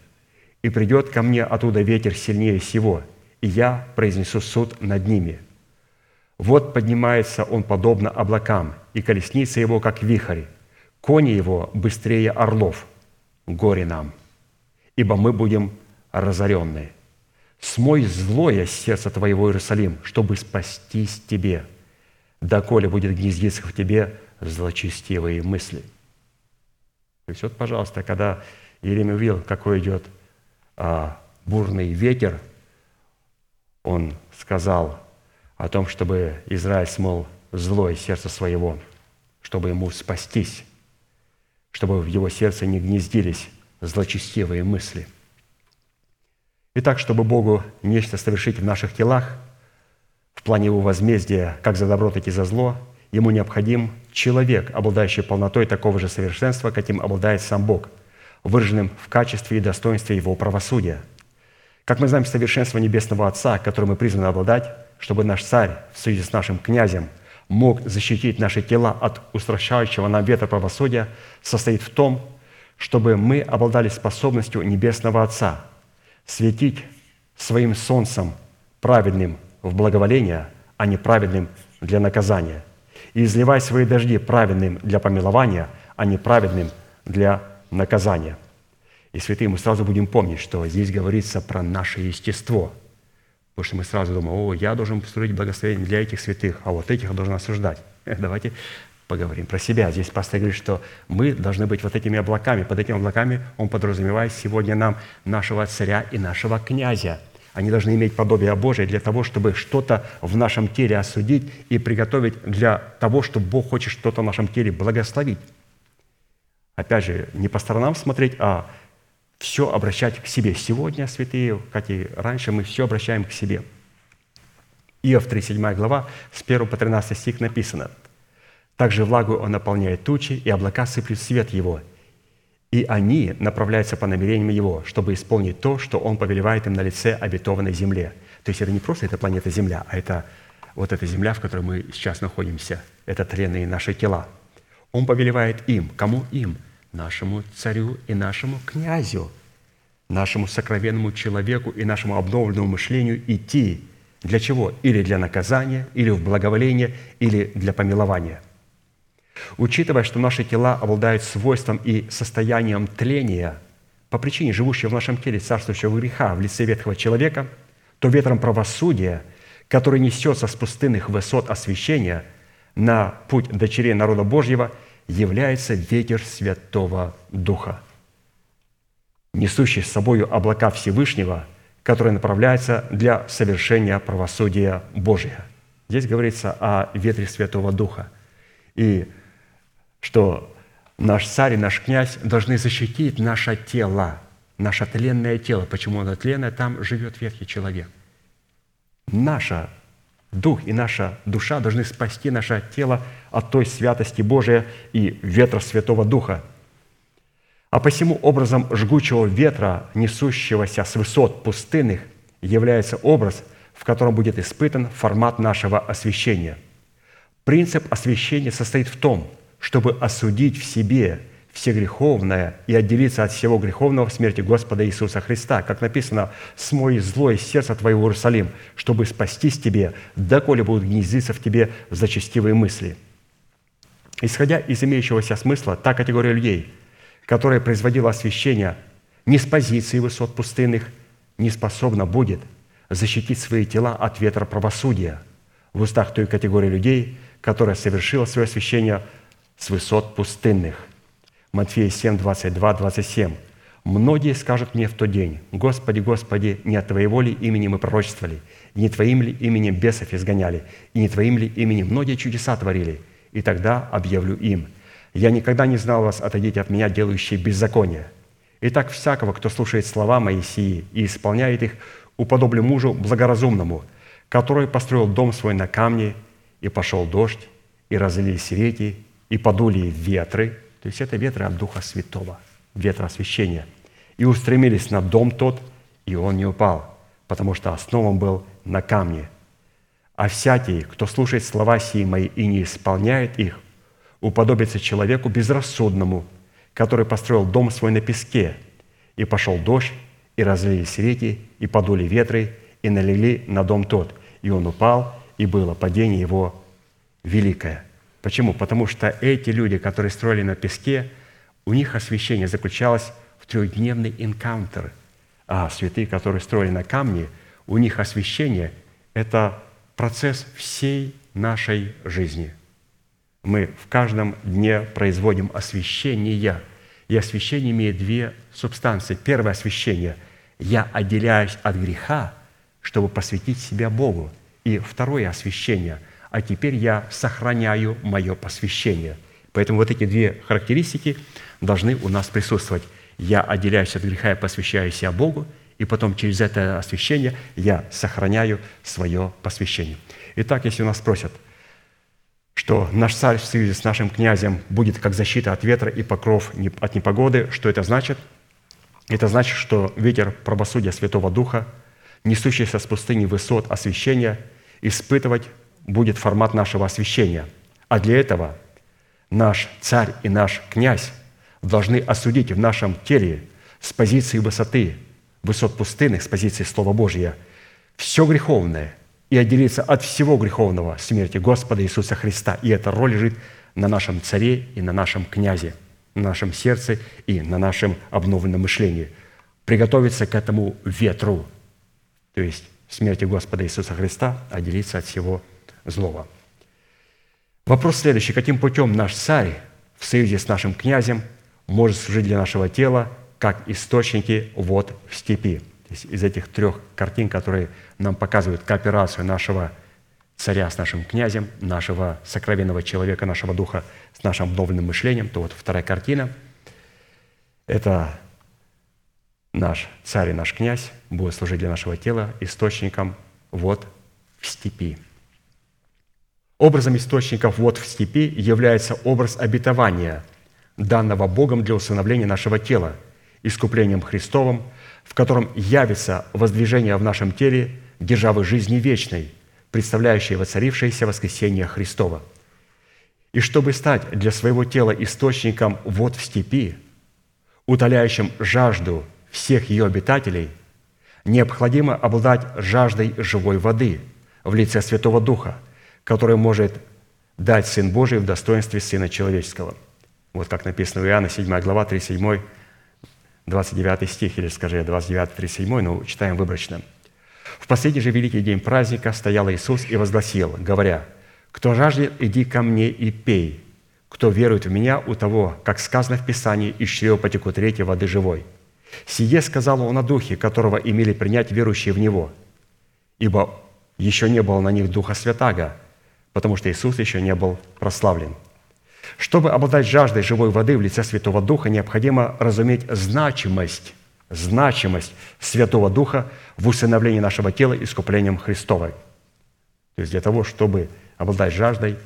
И придет ко мне оттуда ветер сильнее всего, и я произнесу суд над ними. Вот поднимается он подобно облакам, и колесница его, как вихрь, кони его быстрее орлов. Горе нам, ибо мы будем разоренные. Смой злое с сердца твоего, Иерусалим, чтобы спастись тебе, доколе будет гнездиться в тебе злочестивые мысли». То есть вот, пожалуйста, когда Иеремия увидел, какой идет а, бурный ветер, он сказал о том, чтобы Израиль смол злое сердце своего, чтобы ему спастись, чтобы в его сердце не гнездились злочестивые мысли. Итак, чтобы Богу нечто совершить в наших телах, в плане его возмездия, как за добро, так и за зло, ему необходим человек, обладающий полнотой такого же совершенства, каким обладает сам Бог, выраженным в качестве и достоинстве его правосудия. Как мы знаем, совершенство Небесного Отца, которым мы призваны обладать, чтобы наш царь в союзе с нашим князем мог защитить наши тела от устрашающего нам ветра правосудия, состоит в том, чтобы мы обладали способностью Небесного Отца светить своим солнцем праведным в благоволение, а не праведным для наказания, и изливать свои дожди праведным для помилования, а не праведным для наказания. И святые, мы сразу будем помнить, что здесь говорится про наше естество. Потому что мы сразу думаем, о, я должен построить благословение для этих святых, а вот этих должен осуждать. Давайте поговорим про себя. Здесь пастор говорит, что мы должны быть вот этими облаками. Под этими облаками он подразумевает сегодня нам нашего царя и нашего князя. Они должны иметь подобие Божие для того, чтобы что-то в нашем теле осудить и приготовить для того, чтобы Бог хочет что-то в нашем теле благословить. Опять же, не по сторонам смотреть, а все обращать к себе. Сегодня, святые, как и раньше, мы все обращаем к себе. Иов 37 глава, с 1 по 13 стих написано – также влагу он наполняет тучи, и облака сыплют свет его. И они направляются по намерениям его, чтобы исполнить то, что он повелевает им на лице обетованной земле. То есть это не просто эта планета Земля, а это вот эта Земля, в которой мы сейчас находимся. Это тленные наши тела. Он повелевает им. Кому им? Нашему царю и нашему князю, нашему сокровенному человеку и нашему обновленному мышлению идти. Для чего? Или для наказания, или в благоволение, или для помилования – Учитывая, что наши тела обладают свойством и состоянием тления по причине живущего в нашем теле царствующего греха в лице ветхого человека, то ветром правосудия, который несется с пустынных высот освящения на путь дочерей народа Божьего, является ветер Святого Духа, несущий с собою облака Всевышнего, которые направляются для совершения правосудия Божия. Здесь говорится о ветре Святого Духа. И что наш царь и наш князь должны защитить наше тело, наше тленное тело. Почему оно тленное? Там живет ветхий человек. Наше Дух и наша душа должны спасти наше тело от той святости Божия и ветра Святого Духа. А посему образом жгучего ветра, несущегося с высот пустынных, является образ, в котором будет испытан формат нашего освящения. Принцип освящения состоит в том, чтобы осудить в себе все греховное и отделиться от всего греховного в смерти Господа Иисуса Христа. Как написано, «Смой злое сердце твоего, Иерусалим, чтобы спастись тебе, доколе будут гнездиться в тебе зачастивые мысли». Исходя из имеющегося смысла, та категория людей, которая производила освящение не с позиции высот пустынных, не способна будет защитить свои тела от ветра правосудия в устах той категории людей, которая совершила свое освящение с высот пустынных. Матфея 7, 22, 27. «Многие скажут мне в тот день, Господи, Господи, не от Твоей воли имени мы пророчествовали, не Твоим ли именем бесов изгоняли, и не Твоим ли именем многие чудеса творили? И тогда объявлю им, я никогда не знал вас, отойдите от меня, делающие беззаконие. Итак, всякого, кто слушает слова Моисии и исполняет их, уподоблю мужу благоразумному, который построил дом свой на камне, и пошел дождь, и разлились реки, и подули ветры, то есть это ветры от Духа Святого, ветра освящения, и устремились на дом тот, и он не упал, потому что основан был на камне. А всякий, кто слушает слова сии мои и не исполняет их, уподобится человеку безрассудному, который построил дом свой на песке, и пошел дождь, и разлились реки, и подули ветры, и налили на дом тот, и он упал, и было падение его великое. Почему? Потому что эти люди, которые строили на песке, у них освящение заключалось в трехдневный энкаунтер. А святые, которые строили на камне, у них освящение – это процесс всей нашей жизни. Мы в каждом дне производим освящение. И освящение имеет две субстанции. Первое освящение – я отделяюсь от греха, чтобы посвятить себя Богу. И второе освящение – а теперь я сохраняю мое посвящение. Поэтому вот эти две характеристики должны у нас присутствовать. Я отделяюсь от греха и посвящаю себя Богу, и потом через это освящение я сохраняю свое посвящение. Итак, если у нас спросят, что наш царь в союзе с нашим князем будет как защита от ветра и покров от непогоды, что это значит? Это значит, что ветер правосудия Святого Духа, несущийся с пустыни высот освящения, испытывать будет формат нашего освящения. А для этого наш царь и наш князь должны осудить в нашем теле с позиции высоты, высот пустынных, с позиции Слова Божия, все греховное и отделиться от всего греховного смерти Господа Иисуса Христа. И эта роль лежит на нашем царе и на нашем князе, на нашем сердце и на нашем обновленном мышлении. Приготовиться к этому ветру, то есть смерти Господа Иисуса Христа, отделиться от всего злого. Вопрос следующий. Каким путем наш царь в союзе с нашим князем может служить для нашего тела, как источники вод в степи? То есть из этих трех картин, которые нам показывают кооперацию нашего царя с нашим князем, нашего сокровенного человека, нашего духа с нашим обновленным мышлением, то вот вторая картина – это наш царь и наш князь будет служить для нашего тела источником вод в степи. Образом источников вод в степи является образ обетования, данного Богом для усыновления нашего тела, искуплением Христовым, в котором явится воздвижение в нашем теле державы жизни вечной, представляющей воцарившееся воскресение Христова. И чтобы стать для своего тела источником вод в степи, утоляющим жажду всех ее обитателей, необходимо обладать жаждой живой воды в лице Святого Духа – который может дать Сын Божий в достоинстве Сына Человеческого. Вот как написано в Иоанна 7 глава, 37, 29 стих, или скажи 29, 37, но читаем выборочно. «В последний же великий день праздника стоял Иисус и возгласил, говоря, «Кто жаждет, иди ко мне и пей. Кто верует в Меня, у того, как сказано в Писании, из чрева потекут реки воды живой». Сие сказал он о Духе, которого имели принять верующие в Него, ибо еще не было на них Духа Святаго, потому что Иисус еще не был прославлен. Чтобы обладать жаждой живой воды в лице Святого Духа, необходимо разуметь значимость, значимость Святого Духа в усыновлении нашего тела искуплением Христовой. То есть для того, чтобы обладать жаждой,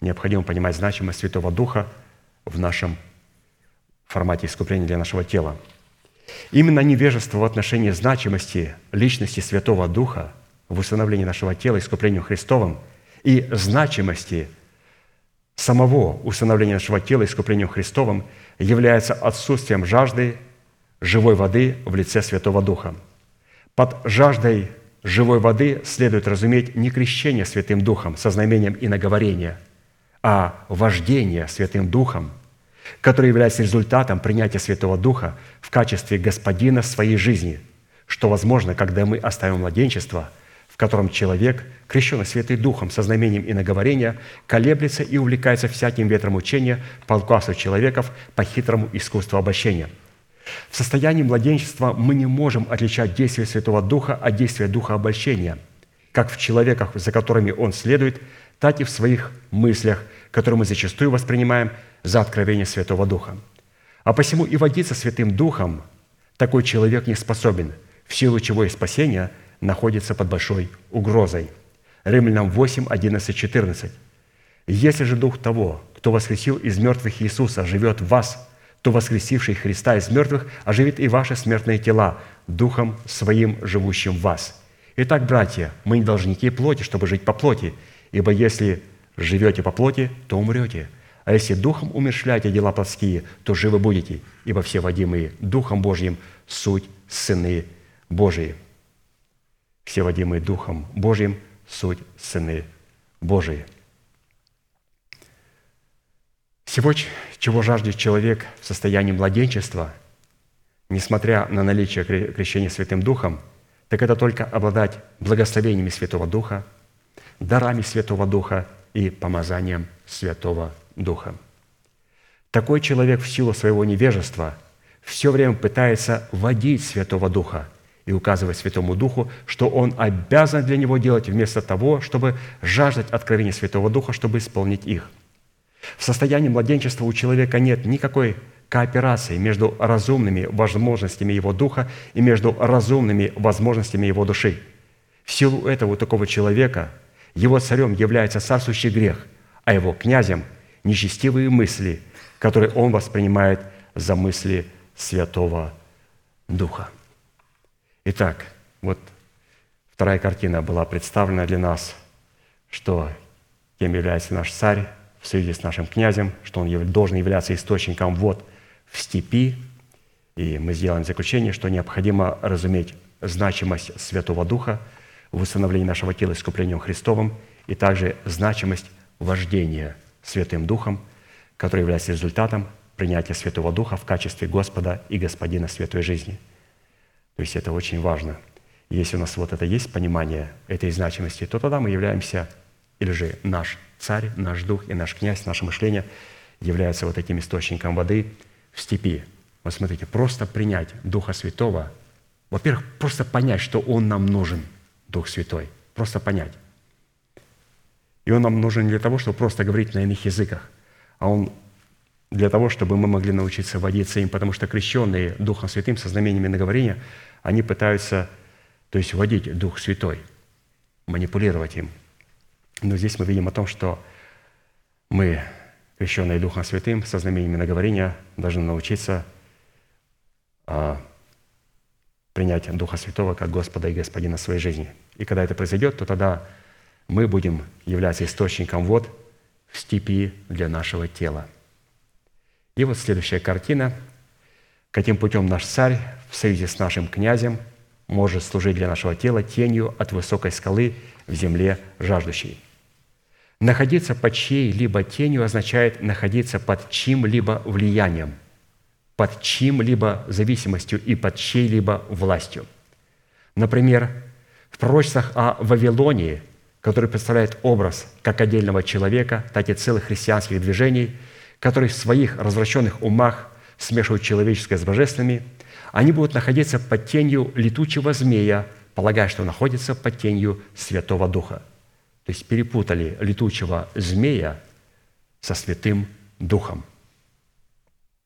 необходимо понимать значимость Святого Духа в нашем формате искупления для нашего тела. Именно невежество в отношении значимости личности Святого Духа в установлении нашего тела искуплением Христовым и значимости самого установления нашего тела искуплением Христовым является отсутствием жажды живой воды в лице Святого Духа. Под жаждой живой воды следует разуметь не крещение Святым Духом со знамением и наговорения, а вождение Святым Духом, которое является результатом принятия Святого Духа в качестве Господина своей жизни, что возможно, когда мы оставим младенчество, котором человек, крещенный Святым Духом со знамением и наговорения, колеблется и увлекается всяким ветром учения по указу человеков по хитрому искусству обольщения – в состоянии младенчества мы не можем отличать действие Святого Духа от действия Духа обольщения, как в человеках, за которыми Он следует, так и в своих мыслях, которые мы зачастую воспринимаем за откровение Святого Духа. А посему и водиться Святым Духом такой человек не способен, в силу чего и спасение находится под большой угрозой. Римлянам 8, 11, 14. «Если же Дух того, кто воскресил из мертвых Иисуса, живет в вас, то воскресивший Христа из мертвых оживит и ваши смертные тела Духом Своим, живущим в вас. Итак, братья, мы не должники плоти, чтобы жить по плоти, ибо если живете по плоти, то умрете. А если Духом умершляете дела плотские, то живы будете, ибо все водимые Духом Божьим – суть сыны Божии. Все водимые Духом Божьим – суть сыны Божии. Всего, чего жаждет человек в состоянии младенчества, несмотря на наличие крещения Святым Духом, так это только обладать благословениями Святого Духа, дарами Святого Духа и помазанием Святого Духа. Такой человек в силу своего невежества все время пытается водить Святого Духа и указывать Святому Духу, что он обязан для него делать вместо того, чтобы жаждать откровения Святого Духа, чтобы исполнить их – в состоянии младенчества у человека нет никакой кооперации между разумными возможностями его духа и между разумными возможностями его души. В силу этого у такого человека его царем является царствующий грех, а его князем – нечестивые мысли, которые он воспринимает за мысли Святого Духа. Итак, вот вторая картина была представлена для нас, что кем является наш царь, в связи с нашим князем, что он должен являться источником вод в степи. И мы сделаем заключение, что необходимо разуметь значимость Святого Духа в установлении нашего тела искуплением Христовым и также значимость вождения Святым Духом, который является результатом принятия Святого Духа в качестве Господа и Господина святой жизни. То есть это очень важно. Если у нас вот это есть понимание этой значимости, то тогда мы являемся, или же наш царь, наш дух и наш князь, наше мышление являются вот этим источником воды в степи. Вот смотрите, просто принять Духа Святого, во-первых, просто понять, что Он нам нужен, Дух Святой, просто понять. И Он нам нужен не для того, чтобы просто говорить на иных языках, а Он для того, чтобы мы могли научиться водиться им, потому что крещенные Духом Святым со знамениями наговорения, они пытаются, то есть водить Дух Святой, манипулировать им – но здесь мы видим о том, что мы, крещенные Духом Святым, со знамениями наговорения, должны научиться а, принять Духа Святого как Господа и Господина своей жизни. И когда это произойдет, то тогда мы будем являться источником вод в степи для нашего тела. И вот следующая картина. Каким путем наш царь в союзе с нашим князем может служить для нашего тела тенью от высокой скалы в земле жаждущей. Находиться под чьей-либо тенью означает находиться под чьим-либо влиянием, под чьим-либо зависимостью и под чьей-либо властью. Например, в пророчествах о Вавилонии, который представляет образ как отдельного человека, так и целых христианских движений, которые в своих развращенных умах смешивают человеческое с божественными, они будут находиться под тенью летучего змея, полагая, что находятся под тенью Святого Духа – то есть перепутали летучего змея со Святым Духом.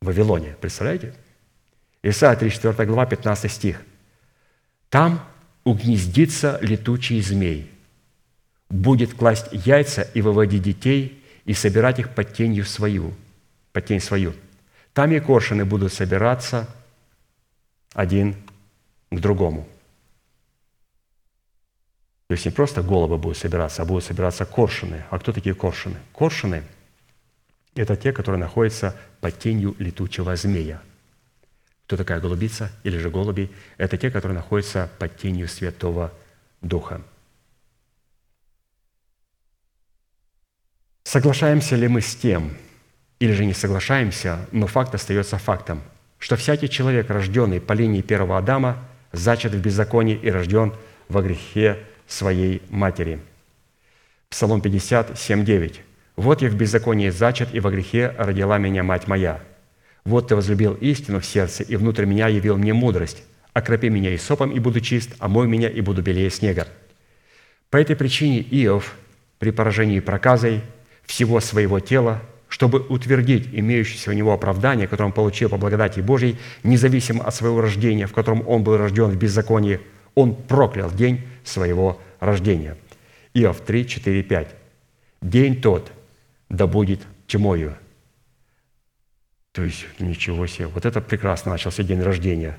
В Вавилоне, представляете? Исайя 34 глава, 15 стих. «Там угнездится летучий змей, будет класть яйца и выводить детей и собирать их под тенью свою, под тень свою. Там и коршины будут собираться один к другому. То есть не просто головы будут собираться, а будут собираться коршины. А кто такие коршины? Коршины – это те, которые находятся под тенью летучего змея. Кто такая голубица или же голуби? Это те, которые находятся под тенью Святого Духа. Соглашаемся ли мы с тем, или же не соглашаемся, но факт остается фактом, что всякий человек, рожденный по линии первого Адама, зачат в беззаконии и рожден во грехе своей матери. Псалом 50, 7, 9. «Вот я в беззаконии зачат, и во грехе родила меня мать моя. Вот ты возлюбил истину в сердце, и внутрь меня явил мне мудрость. Окропи меня и сопом, и буду чист, омой меня, и буду белее снега». По этой причине Иов при поражении проказой всего своего тела, чтобы утвердить имеющееся у него оправдание, которое он получил по благодати Божьей, независимо от своего рождения, в котором он был рожден в беззаконии, он проклял день своего рождения. Иов 3, 4, 5. «День тот да будет тьмою». То есть, ничего себе. Вот это прекрасно начался день рождения.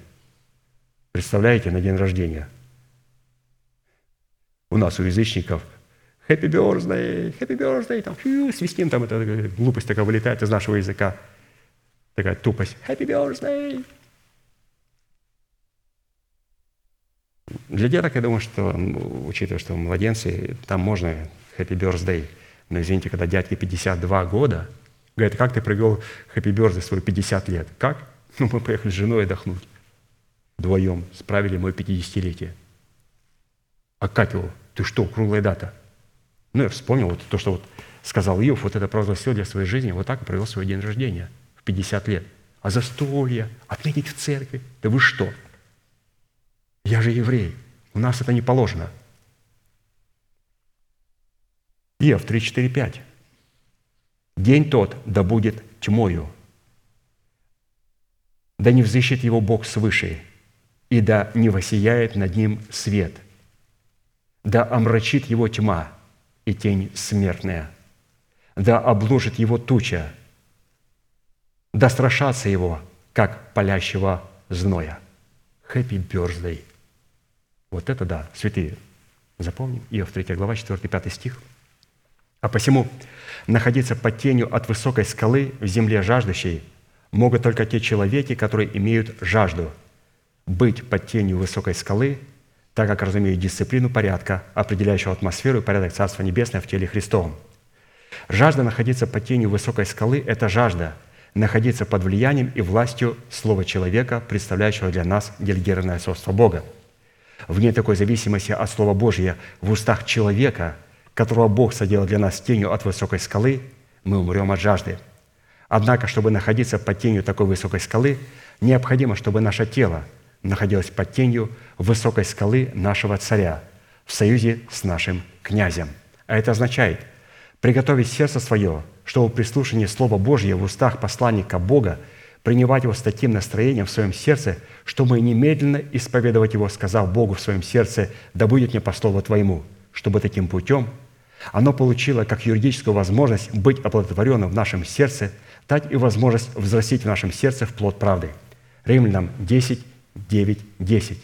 Представляете, на день рождения. У нас, у язычников, Happy birthday, happy birthday, там, фью, свистим, там эта глупость такая вылетает из нашего языка. Такая тупость. Happy birthday. Для деток, я думаю, что, учитывая, что младенцы, там можно happy birthday. Но извините, когда дядьке 52 года, говорят, как ты провел happy birthday свой 50 лет? Как? Ну, мы поехали с женой отдохнуть. Вдвоем справили мое 50-летие. А как? Ты что, круглая дата? Ну, я вспомнил вот то, что вот сказал Иов, вот это провозгласил для своей жизни, вот так и провел свой день рождения в 50 лет. А застолье, отметить в церкви, да вы что? Я же еврей, у нас это не положено. Иов 3, 4, 5. День тот да будет тьмою, да не взыщет его Бог свыше, и да не воссияет над ним свет, да омрачит его тьма и тень смертная, да обложит его туча, да страшатся его, как палящего зноя. Happy birthday. Вот это да, святые. Запомним. Иов 3 глава, 4-5 стих. А посему находиться под тенью от высокой скалы в земле жаждущей могут только те человеки, которые имеют жажду. Быть под тенью высокой скалы, так как разумеют дисциплину порядка, определяющего атмосферу и порядок Царства Небесного в теле Христовом. Жажда находиться под тенью высокой скалы – это жажда находиться под влиянием и властью Слова человека, представляющего для нас делегированное отцовство Бога. Вне такой зависимости от Слова Божьего в устах человека – которого Бог соделал для нас тенью от высокой скалы, мы умрем от жажды. Однако, чтобы находиться под тенью такой высокой скалы, необходимо, чтобы наше тело находилось под тенью высокой скалы нашего царя в союзе с нашим князем. А это означает приготовить сердце свое, чтобы при слушании Слова Божьего в устах посланника Бога принимать его с таким настроением в своем сердце, что мы немедленно исповедовать его, сказав Богу в своем сердце, «Да будет мне по слову Твоему», чтобы таким путем оно получило как юридическую возможность быть оплодотворенным в нашем сердце, дать и возможность взрастить в нашем сердце в плод правды. Римлянам 10, 9, 10.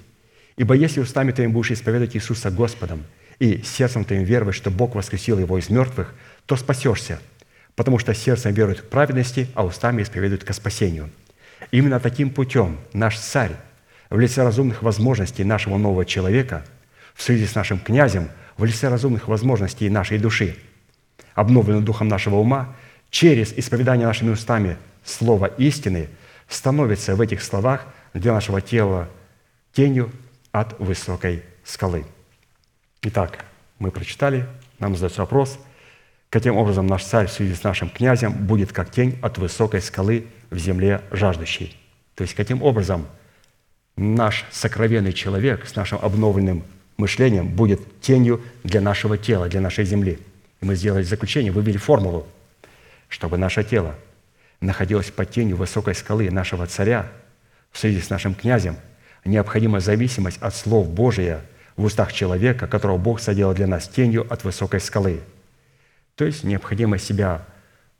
«Ибо если устами твоими будешь исповедовать Иисуса Господом и сердцем твоим веровать, что Бог воскресил Его из мертвых, то спасешься, потому что сердцем верует к праведности, а устами исповедует ко спасению». Именно таким путем наш царь в лице разумных возможностей нашего нового человека в связи с нашим князем – в лице разумных возможностей нашей души, обновленным духом нашего ума, через исповедание нашими устами слова истины, становится в этих словах для нашего тела тенью от высокой скалы. Итак, мы прочитали, нам задается вопрос, каким образом наш царь в связи с нашим князем будет как тень от высокой скалы в земле жаждущей. То есть, каким образом наш сокровенный человек с нашим обновленным мышлением будет тенью для нашего тела, для нашей земли. И мы сделали заключение, вывели формулу, чтобы наше тело находилось под тенью высокой скалы нашего царя в связи с нашим князем, необходима зависимость от слов Божия в устах человека, которого Бог соделал для нас тенью от высокой скалы. То есть необходимо себя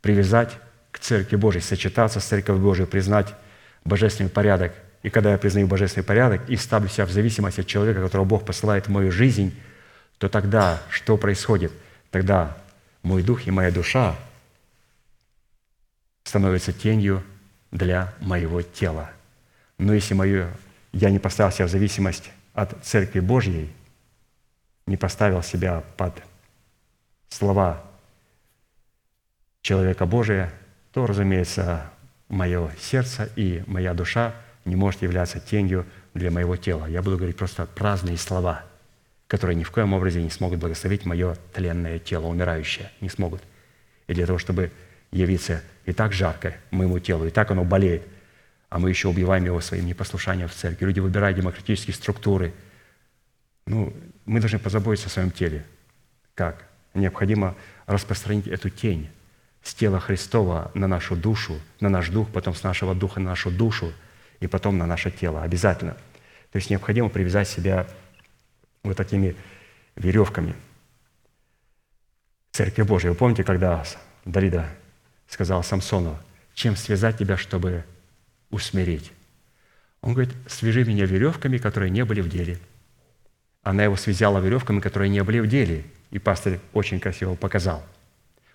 привязать к Церкви Божией, сочетаться с Церковью Божией, признать божественный порядок. И когда я признаю божественный порядок и ставлю себя в зависимость от человека, которого Бог посылает в мою жизнь, то тогда что происходит? Тогда мой дух и моя душа становятся тенью для моего тела. Но если мое, я не поставил себя в зависимость от Церкви Божьей, не поставил себя под слова человека Божия, то, разумеется, мое сердце и моя душа не может являться тенью для моего тела. Я буду говорить просто праздные слова, которые ни в коем образе не смогут благословить мое тленное тело, умирающее. Не смогут. И для того, чтобы явиться и так жарко моему телу, и так оно болеет, а мы еще убиваем его своим непослушанием в церкви. Люди выбирают демократические структуры. Ну, мы должны позаботиться о своем теле. Как? Необходимо распространить эту тень с тела Христова на нашу душу, на наш дух, потом с нашего духа на нашу душу, и потом на наше тело. Обязательно. То есть необходимо привязать себя вот такими веревками. Церкви Божьей. Вы помните, когда Давида сказал Самсону, чем связать тебя, чтобы усмирить? Он говорит, свяжи меня веревками, которые не были в деле. Она его связала веревками, которые не были в деле. И пастор очень красиво показал.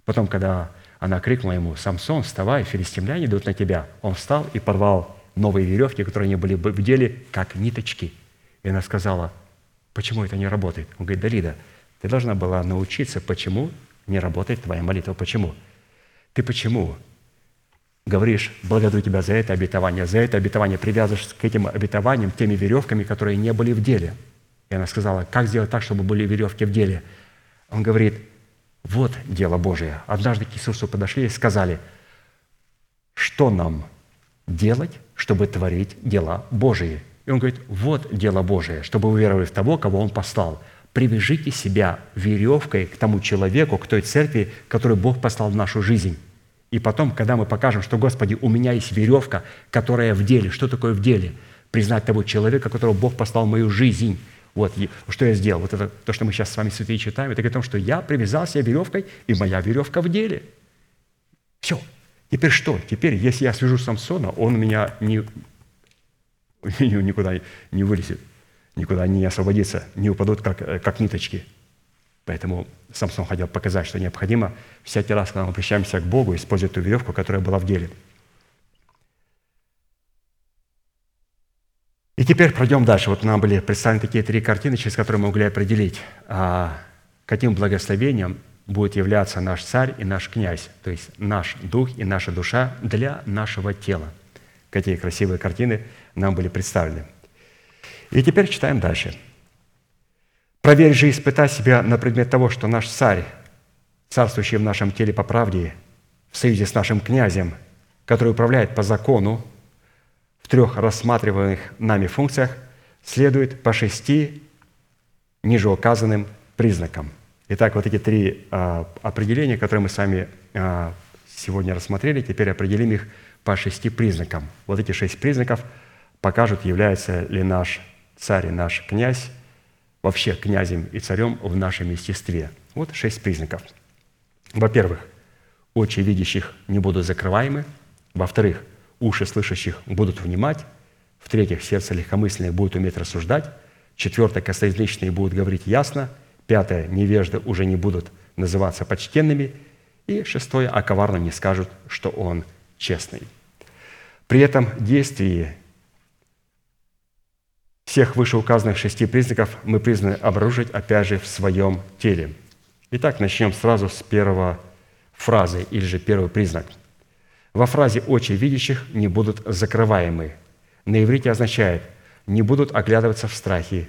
Потом, когда она крикнула ему, «Самсон, вставай, филистимляне идут на тебя!» Он встал и порвал новые веревки, которые не были в деле, как ниточки. И она сказала, «Почему это не работает?» Он говорит, «Далида, ты должна была научиться, почему не работает твоя молитва. Почему? Ты почему говоришь, благодарю тебя за это обетование, за это обетование, привязываешь к этим обетованиям теми веревками, которые не были в деле. И она сказала, как сделать так, чтобы были веревки в деле? Он говорит, вот дело Божие. Однажды к Иисусу подошли и сказали, что нам делать, чтобы творить дела Божии? И он говорит, вот дело Божие, чтобы вы веровали в того, кого Он послал. Привяжите себя веревкой к тому человеку, к той церкви, которую Бог послал в нашу жизнь. И потом, когда мы покажем, что, Господи, у меня есть веревка, которая в деле. Что такое в деле? Признать того человека, которого Бог послал в мою жизнь – вот что я сделал. Вот это то, что мы сейчас с вами святые читаем, это говорит о том, что я привязал себя веревкой, и моя веревка в деле. Все. Теперь что? Теперь, если я свяжу Самсона, он меня не, никуда не вылезет, никуда не освободится, не упадут, как, как ниточки. Поэтому Самсон хотел показать, что необходимо всякий раз, когда мы обращаемся к Богу, использовать ту веревку, которая была в деле – И теперь пройдем дальше. Вот нам были представлены такие три картины, через которые мы могли определить, а, каким благословением будет являться наш царь и наш князь, то есть наш дух и наша душа для нашего тела. Какие красивые картины нам были представлены. И теперь читаем дальше. «Проверь же и испытай себя на предмет того, что наш царь, царствующий в нашем теле по правде, в союзе с нашим князем, который управляет по закону, в трех рассматриваемых нами функциях следует по шести ниже указанным признакам. Итак, вот эти три а, определения, которые мы с вами а, сегодня рассмотрели, теперь определим их по шести признакам. Вот эти шесть признаков покажут, является ли наш царь и наш князь вообще князем и царем в нашем естестве. Вот шесть признаков. Во-первых, очи видящих не будут закрываемы. Во-вторых, уши слышащих будут внимать, в-третьих, сердце легкомысленное будет уметь рассуждать, четвертое, косноязычные будут говорить ясно, пятое, невежды уже не будут называться почтенными, и шестое, о коварном не скажут, что он честный. При этом действии всех вышеуказанных шести признаков мы призваны обнаружить, опять же, в своем теле. Итак, начнем сразу с первого фразы, или же первый признак – во фразе «очи видящих не будут закрываемы». На иврите означает «не будут оглядываться в страхе»,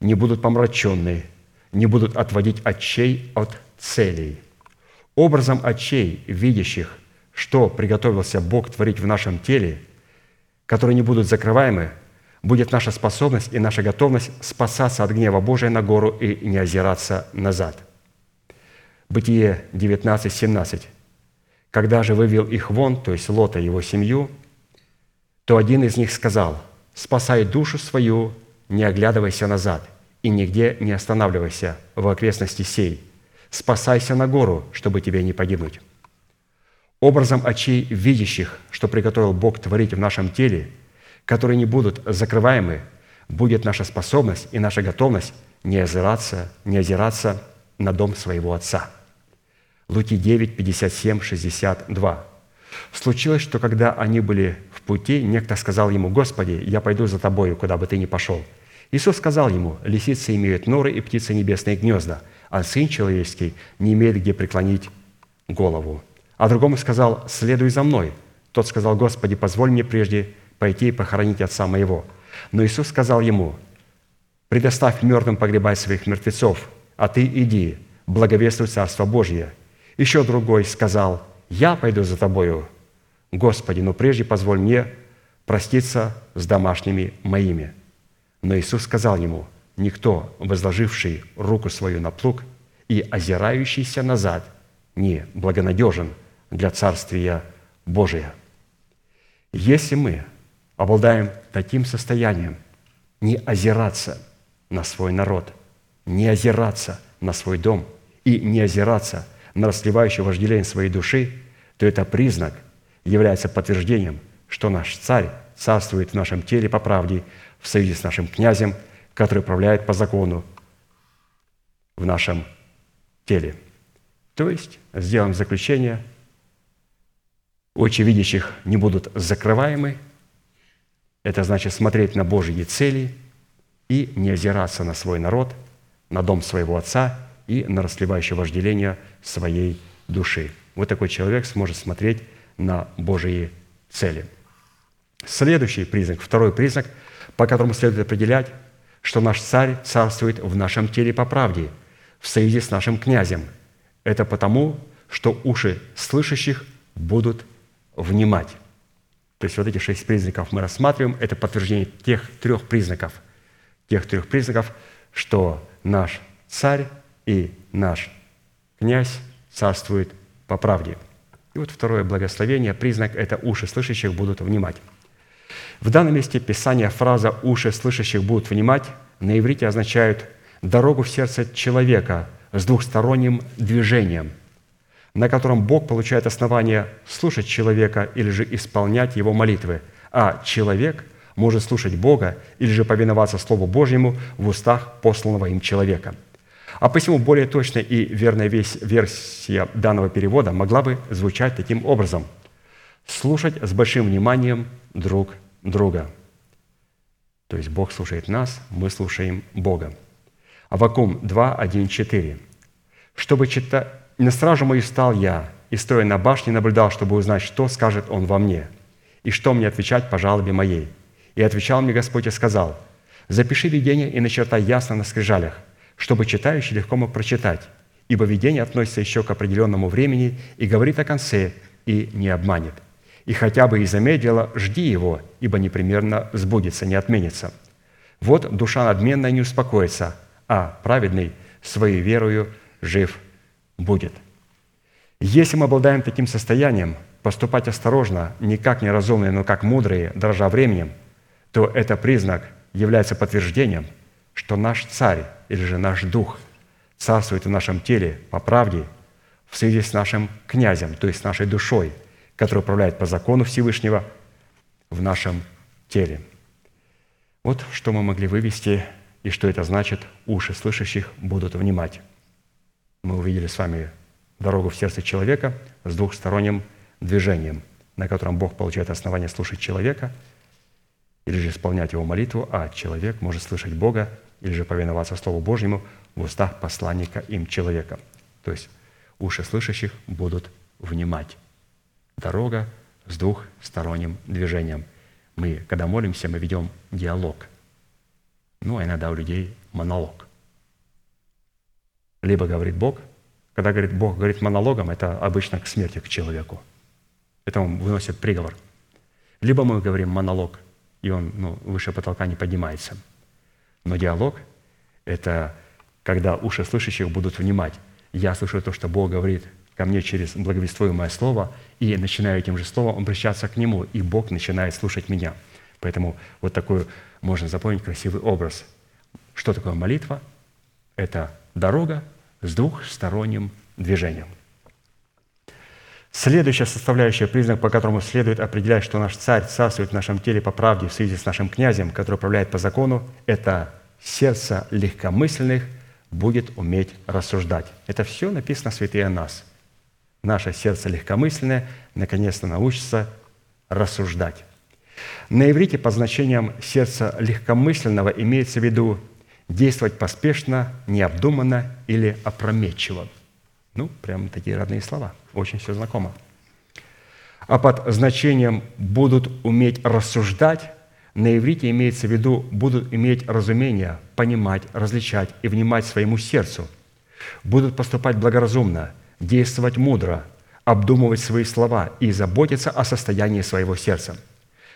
«не будут помраченные», «не будут отводить очей от целей». Образом очей, видящих, что приготовился Бог творить в нашем теле, которые не будут закрываемы, будет наша способность и наша готовность спасаться от гнева Божия на гору и не озираться назад. Бытие 19, 17. Когда же вывел их вон, то есть Лота и его семью, то один из них сказал, «Спасай душу свою, не оглядывайся назад». и нигде не останавливайся в окрестности сей. Спасайся на гору, чтобы тебе не погибнуть. Образом очей видящих, что приготовил Бог творить в нашем теле, которые не будут закрываемы, будет наша способность и наша готовность не озираться, не озираться на дом своего Отца. Луки 9, 57, 62. Случилось, что когда они были в пути, некто сказал ему, «Господи, я пойду за Тобою, куда бы Ты ни пошел». Иисус сказал ему, «Лисицы имеют норы и птицы небесные гнезда, а Сын Человеческий не имеет где преклонить голову». А другому сказал, «Следуй за мной». Тот сказал, «Господи, позволь мне прежде пойти и похоронить отца моего». Но Иисус сказал ему, «Предоставь мертвым погребать своих мертвецов, а ты иди, благовествуй Царство Божье». Еще другой сказал, «Я пойду за тобою, Господи, но прежде позволь мне проститься с домашними моими». Но Иисус сказал ему, «Никто, возложивший руку свою на плуг и озирающийся назад, не благонадежен для Царствия Божия». Если мы обладаем таким состоянием, не озираться на свой народ, не озираться на свой дом и не озираться на расливающее вожделение своей души, то это признак, является подтверждением, что наш царь царствует в нашем теле по правде, в союзе с нашим князем, который управляет по закону в нашем теле. То есть, сделаем заключение, очи видящих не будут закрываемы, это значит смотреть на Божьи цели и не озираться на свой народ, на дом своего отца и на расливающее вожделение своей души. Вот такой человек сможет смотреть на Божьи цели. Следующий признак, второй признак, по которому следует определять, что наш царь царствует в нашем теле по правде, в союзе с нашим князем. Это потому, что уши слышащих будут внимать. То есть вот эти шесть признаков мы рассматриваем. Это подтверждение тех трех признаков, тех трех признаков, что наш царь и наш князь царствует по правде. И вот второе благословение, признак – это уши слышащих будут внимать. В данном месте Писания фраза «уши слышащих будут внимать» на иврите означает дорогу в сердце человека с двухсторонним движением – на котором Бог получает основание слушать человека или же исполнять его молитвы, а человек может слушать Бога или же повиноваться Слову Божьему в устах посланного им человека. А посему более точная и верная версия данного перевода могла бы звучать таким образом – слушать с большим вниманием друг друга. То есть Бог слушает нас, мы слушаем Бога. Авакум 2, 1, 4. «Чтобы читать на стражу мою стал я, и, стоя на башне, наблюдал, чтобы узнать, что скажет он во мне, и что мне отвечать по жалобе моей. И отвечал мне Господь и сказал, «Запиши видение и начертай ясно на скрижалях, чтобы читающий легко мог прочитать, ибо видение относится еще к определенному времени и говорит о конце, и не обманет. И хотя бы и замедлило, жди его, ибо непременно сбудется, не отменится. Вот душа надменная не успокоится, а праведный своей верою жив будет. Если мы обладаем таким состоянием, поступать осторожно, не как неразумные, но как мудрые, дрожа временем, то это признак является подтверждением, что наш царь или же наш дух царствует в нашем теле по правде в связи с нашим князем, то есть нашей душой, которая управляет по закону Всевышнего в нашем теле. Вот что мы могли вывести и что это значит, уши слышащих будут внимать мы увидели с вами дорогу в сердце человека с двухсторонним движением, на котором Бог получает основание слушать человека или же исполнять его молитву, а человек может слышать Бога или же повиноваться Слову Божьему в устах посланника им человека. То есть уши слышащих будут внимать. Дорога с двухсторонним движением. Мы, когда молимся, мы ведем диалог. Ну, а иногда у людей монолог – либо говорит Бог. Когда говорит Бог говорит монологом, это обычно к смерти к человеку. Это он выносит приговор. Либо мы говорим монолог, и он ну, выше потолка не поднимается. Но диалог – это когда уши слышащих будут внимать. Я слышу то, что Бог говорит ко мне через благовествуемое слово, и начинаю этим же словом обращаться к Нему, и Бог начинает слушать меня. Поэтому вот такой можно запомнить красивый образ. Что такое молитва? Это дорога с двухсторонним движением. Следующая составляющая, признак, по которому следует определять, что наш царь царствует в нашем теле по правде в связи с нашим князем, который управляет по закону, это сердце легкомысленных будет уметь рассуждать. Это все написано святые нас. Наше сердце легкомысленное наконец-то научится рассуждать. На иврите по значениям сердца легкомысленного имеется в виду действовать поспешно, необдуманно или опрометчиво. Ну, прям такие родные слова. Очень все знакомо. А под значением «будут уметь рассуждать» на иврите имеется в виду «будут иметь разумение, понимать, различать и внимать своему сердцу», будут поступать благоразумно, действовать мудро, обдумывать свои слова и заботиться о состоянии своего сердца –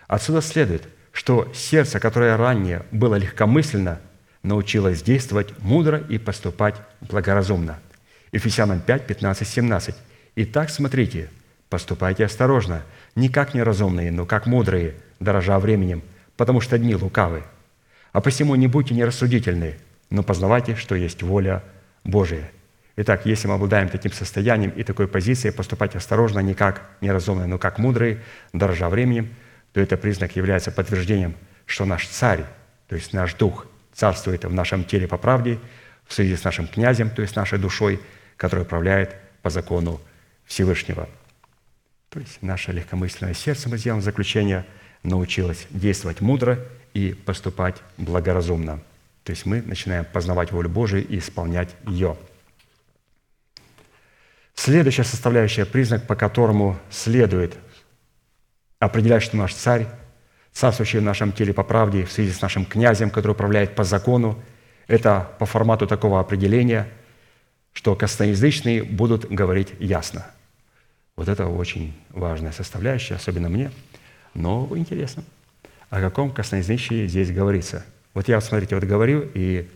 Отсюда следует, что сердце, которое ранее было легкомысленно, научилось действовать мудро и поступать благоразумно. Ефесянам 5, 15, 17. «Итак, смотрите, поступайте осторожно, не как неразумные, но как мудрые, дорожа временем, потому что дни лукавы. А посему не будьте нерассудительны, но познавайте, что есть воля Божия». Итак, если мы обладаем таким состоянием и такой позицией, поступать осторожно, не как неразумные, но как мудрые, дорожа временем – то это признак является подтверждением, что наш царь, то есть наш дух, царствует в нашем теле по правде, в связи с нашим князем, то есть нашей душой, который управляет по закону Всевышнего. То есть наше легкомысленное сердце, мы сделаем заключение, научилось действовать мудро и поступать благоразумно. То есть мы начинаем познавать волю Божию и исполнять ее. Следующая составляющая, признак, по которому следует определять, что наш царь, царствующий в нашем теле по правде, в связи с нашим князем, который управляет по закону, это по формату такого определения, что косноязычные будут говорить ясно. Вот это очень важная составляющая, особенно мне. Но интересно, о каком косноязычии здесь говорится. Вот я, смотрите, вот говорю, и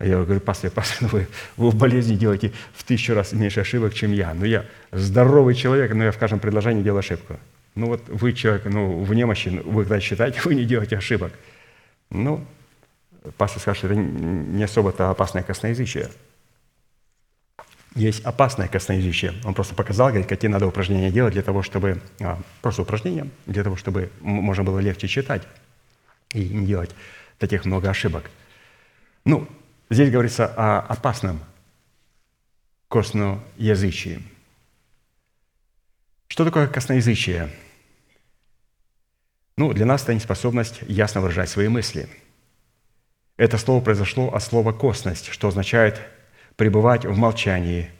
я говорю, пастор, пастор, ну вы, вы в болезни делаете в тысячу раз меньше ошибок, чем я. Ну я здоровый человек, но я в каждом предложении делаю ошибку. Ну вот вы человек, ну, в немощи, вы когда считаете, вы не делаете ошибок. Ну, пастор скажет, что это не особо-то опасное косноязычие. Есть опасное косноязычие. Он просто показал, говорит, какие надо упражнения делать для того, чтобы... А, просто упражнения, для того, чтобы можно было легче читать и не делать таких много ошибок. Ну, здесь говорится о опасном косноязычии. Что такое косноязычие? Ну, для нас это неспособность ясно выражать свои мысли. Это слово произошло от слова «косность», что означает пребывать в молчании.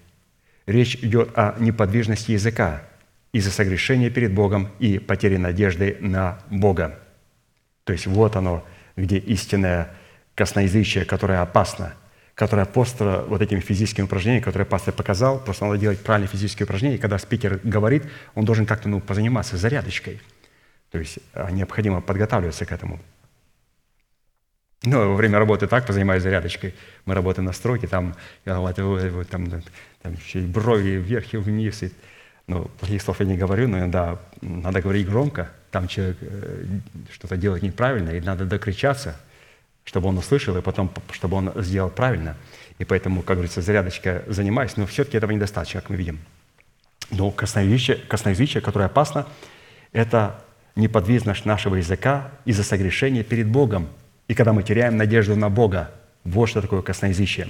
Речь идет о неподвижности языка из-за согрешения перед Богом и потери надежды на Бога. То есть вот оно, где истинное косноязычие, которое опасно, которое просто вот этими физическими упражнениями, которые пастор показал, просто надо делать правильные физические упражнения, и когда спикер говорит, он должен как-то ну, позаниматься зарядочкой – то есть а, необходимо подготавливаться к этому. Ну, во время работы так позанимаюсь зарядочкой. Мы работаем на стройке, там, там, там, там брови вверх и вниз. И, ну, плохих слов я не говорю, но иногда надо говорить громко. Там человек э, что-то делает неправильно, и надо докричаться, чтобы он услышал, и потом, чтобы он сделал правильно. И поэтому, как говорится, зарядочка занимаюсь, но все-таки этого недостаточно, как мы видим. Но косноязычие, косноязычие которое опасно, это неподвижность нашего языка из-за согрешения перед Богом. И когда мы теряем надежду на Бога, вот что такое косноязычие.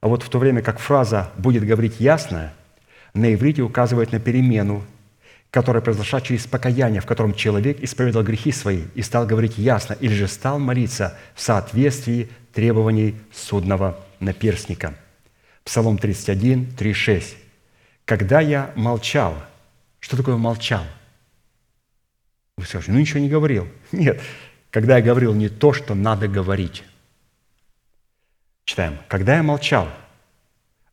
А вот в то время как фраза «будет говорить ясно», на иврите указывает на перемену, которая произошла через покаяние, в котором человек исповедал грехи свои и стал говорить ясно, или же стал молиться в соответствии требований судного наперстника. Псалом 31, 3, 6. «Когда я молчал...» Что такое молчал? Вы скажете, ну ничего не говорил. Нет, когда я говорил не то, что надо говорить. Читаем. «Когда я молчал,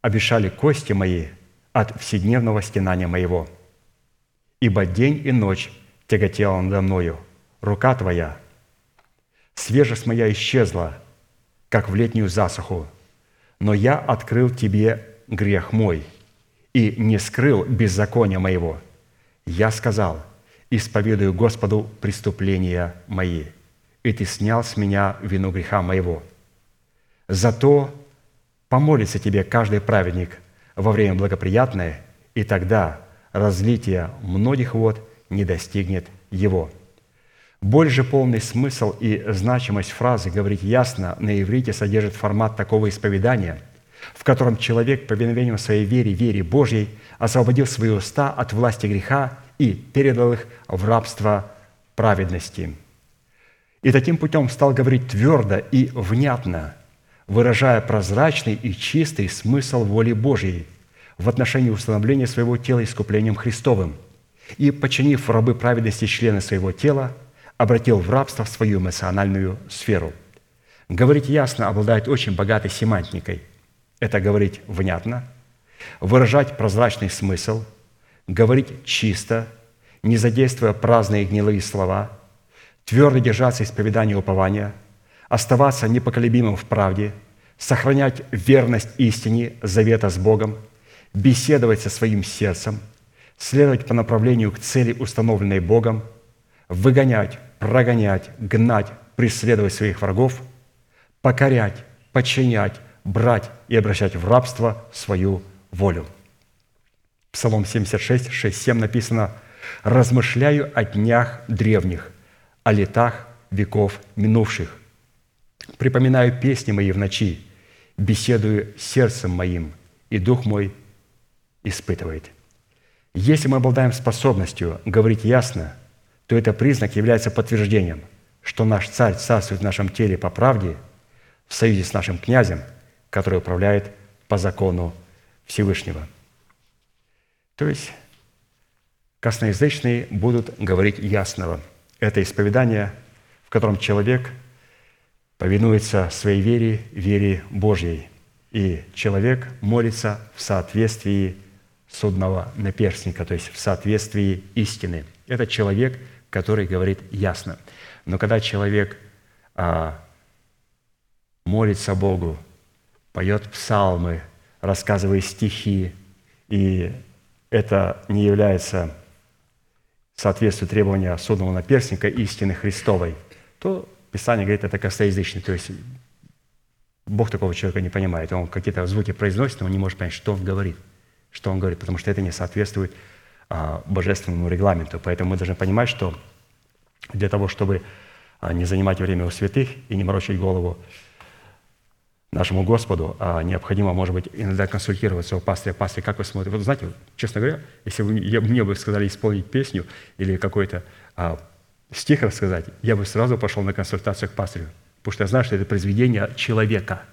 обещали кости мои от вседневного стенания моего, ибо день и ночь тяготела надо мною, рука твоя, свежесть моя исчезла, как в летнюю засуху, но я открыл тебе грех мой и не скрыл беззакония моего. Я сказал – исповедую Господу преступления мои, и Ты снял с меня вину греха моего. Зато помолится тебе каждый праведник во время благоприятное, и тогда разлитие многих вод не достигнет его». Больше полный смысл и значимость фразы «говорить ясно» на иврите содержит формат такого исповедания, в котором человек по повиновением своей вере, вере Божьей, освободил свои уста от власти греха и передал их в рабство праведности. И таким путем стал говорить твердо и внятно, выражая прозрачный и чистый смысл воли Божьей в отношении установления своего тела искуплением Христовым и, подчинив рабы праведности члены своего тела, обратил в рабство свою эмоциональную сферу. Говорить ясно обладает очень богатой семантикой. Это говорить внятно, выражать прозрачный смысл, говорить чисто, не задействуя праздные гнилые слова, твердо держаться исповедания упования, оставаться непоколебимым в правде, сохранять верность истине завета с Богом, беседовать со своим сердцем, следовать по направлению к цели, установленной Богом, выгонять прогонять, гнать, преследовать своих врагов, покорять, подчинять, брать и обращать в рабство свою волю. Псалом 76, 6, 7 написано «Размышляю о днях древних, о летах веков минувших. Припоминаю песни мои в ночи, беседую сердцем моим, и дух мой испытывает». Если мы обладаем способностью говорить ясно – то это признак является подтверждением, что наш царь царствует в нашем теле по правде в союзе с нашим князем, который управляет по закону Всевышнего. То есть косноязычные будут говорить ясного. Это исповедание, в котором человек повинуется своей вере, вере Божьей. И человек молится в соответствии судного наперстника, то есть в соответствии истины. Этот человек – который говорит ясно. Но когда человек а, молится Богу, поет псалмы, рассказывает стихи, и это не является соответствует требования судного наперстника истины Христовой, то Писание говорит, это косноязычный, то есть Бог такого человека не понимает. Он какие-то звуки произносит, но он не может понять, что он говорит. Что он говорит, потому что это не соответствует а, божественному регламенту. Поэтому мы должны понимать, что для того, чтобы а, не занимать время у святых и не морочить голову нашему Господу, а необходимо, может быть, иногда консультироваться у пастыря. Пастырь, как вы смотрите? Вот знаете, честно говоря, если вы мне бы сказали исполнить песню или какой-то а, стих рассказать, я бы сразу пошел на консультацию к пастырю, потому что я знаю, что это произведение человека –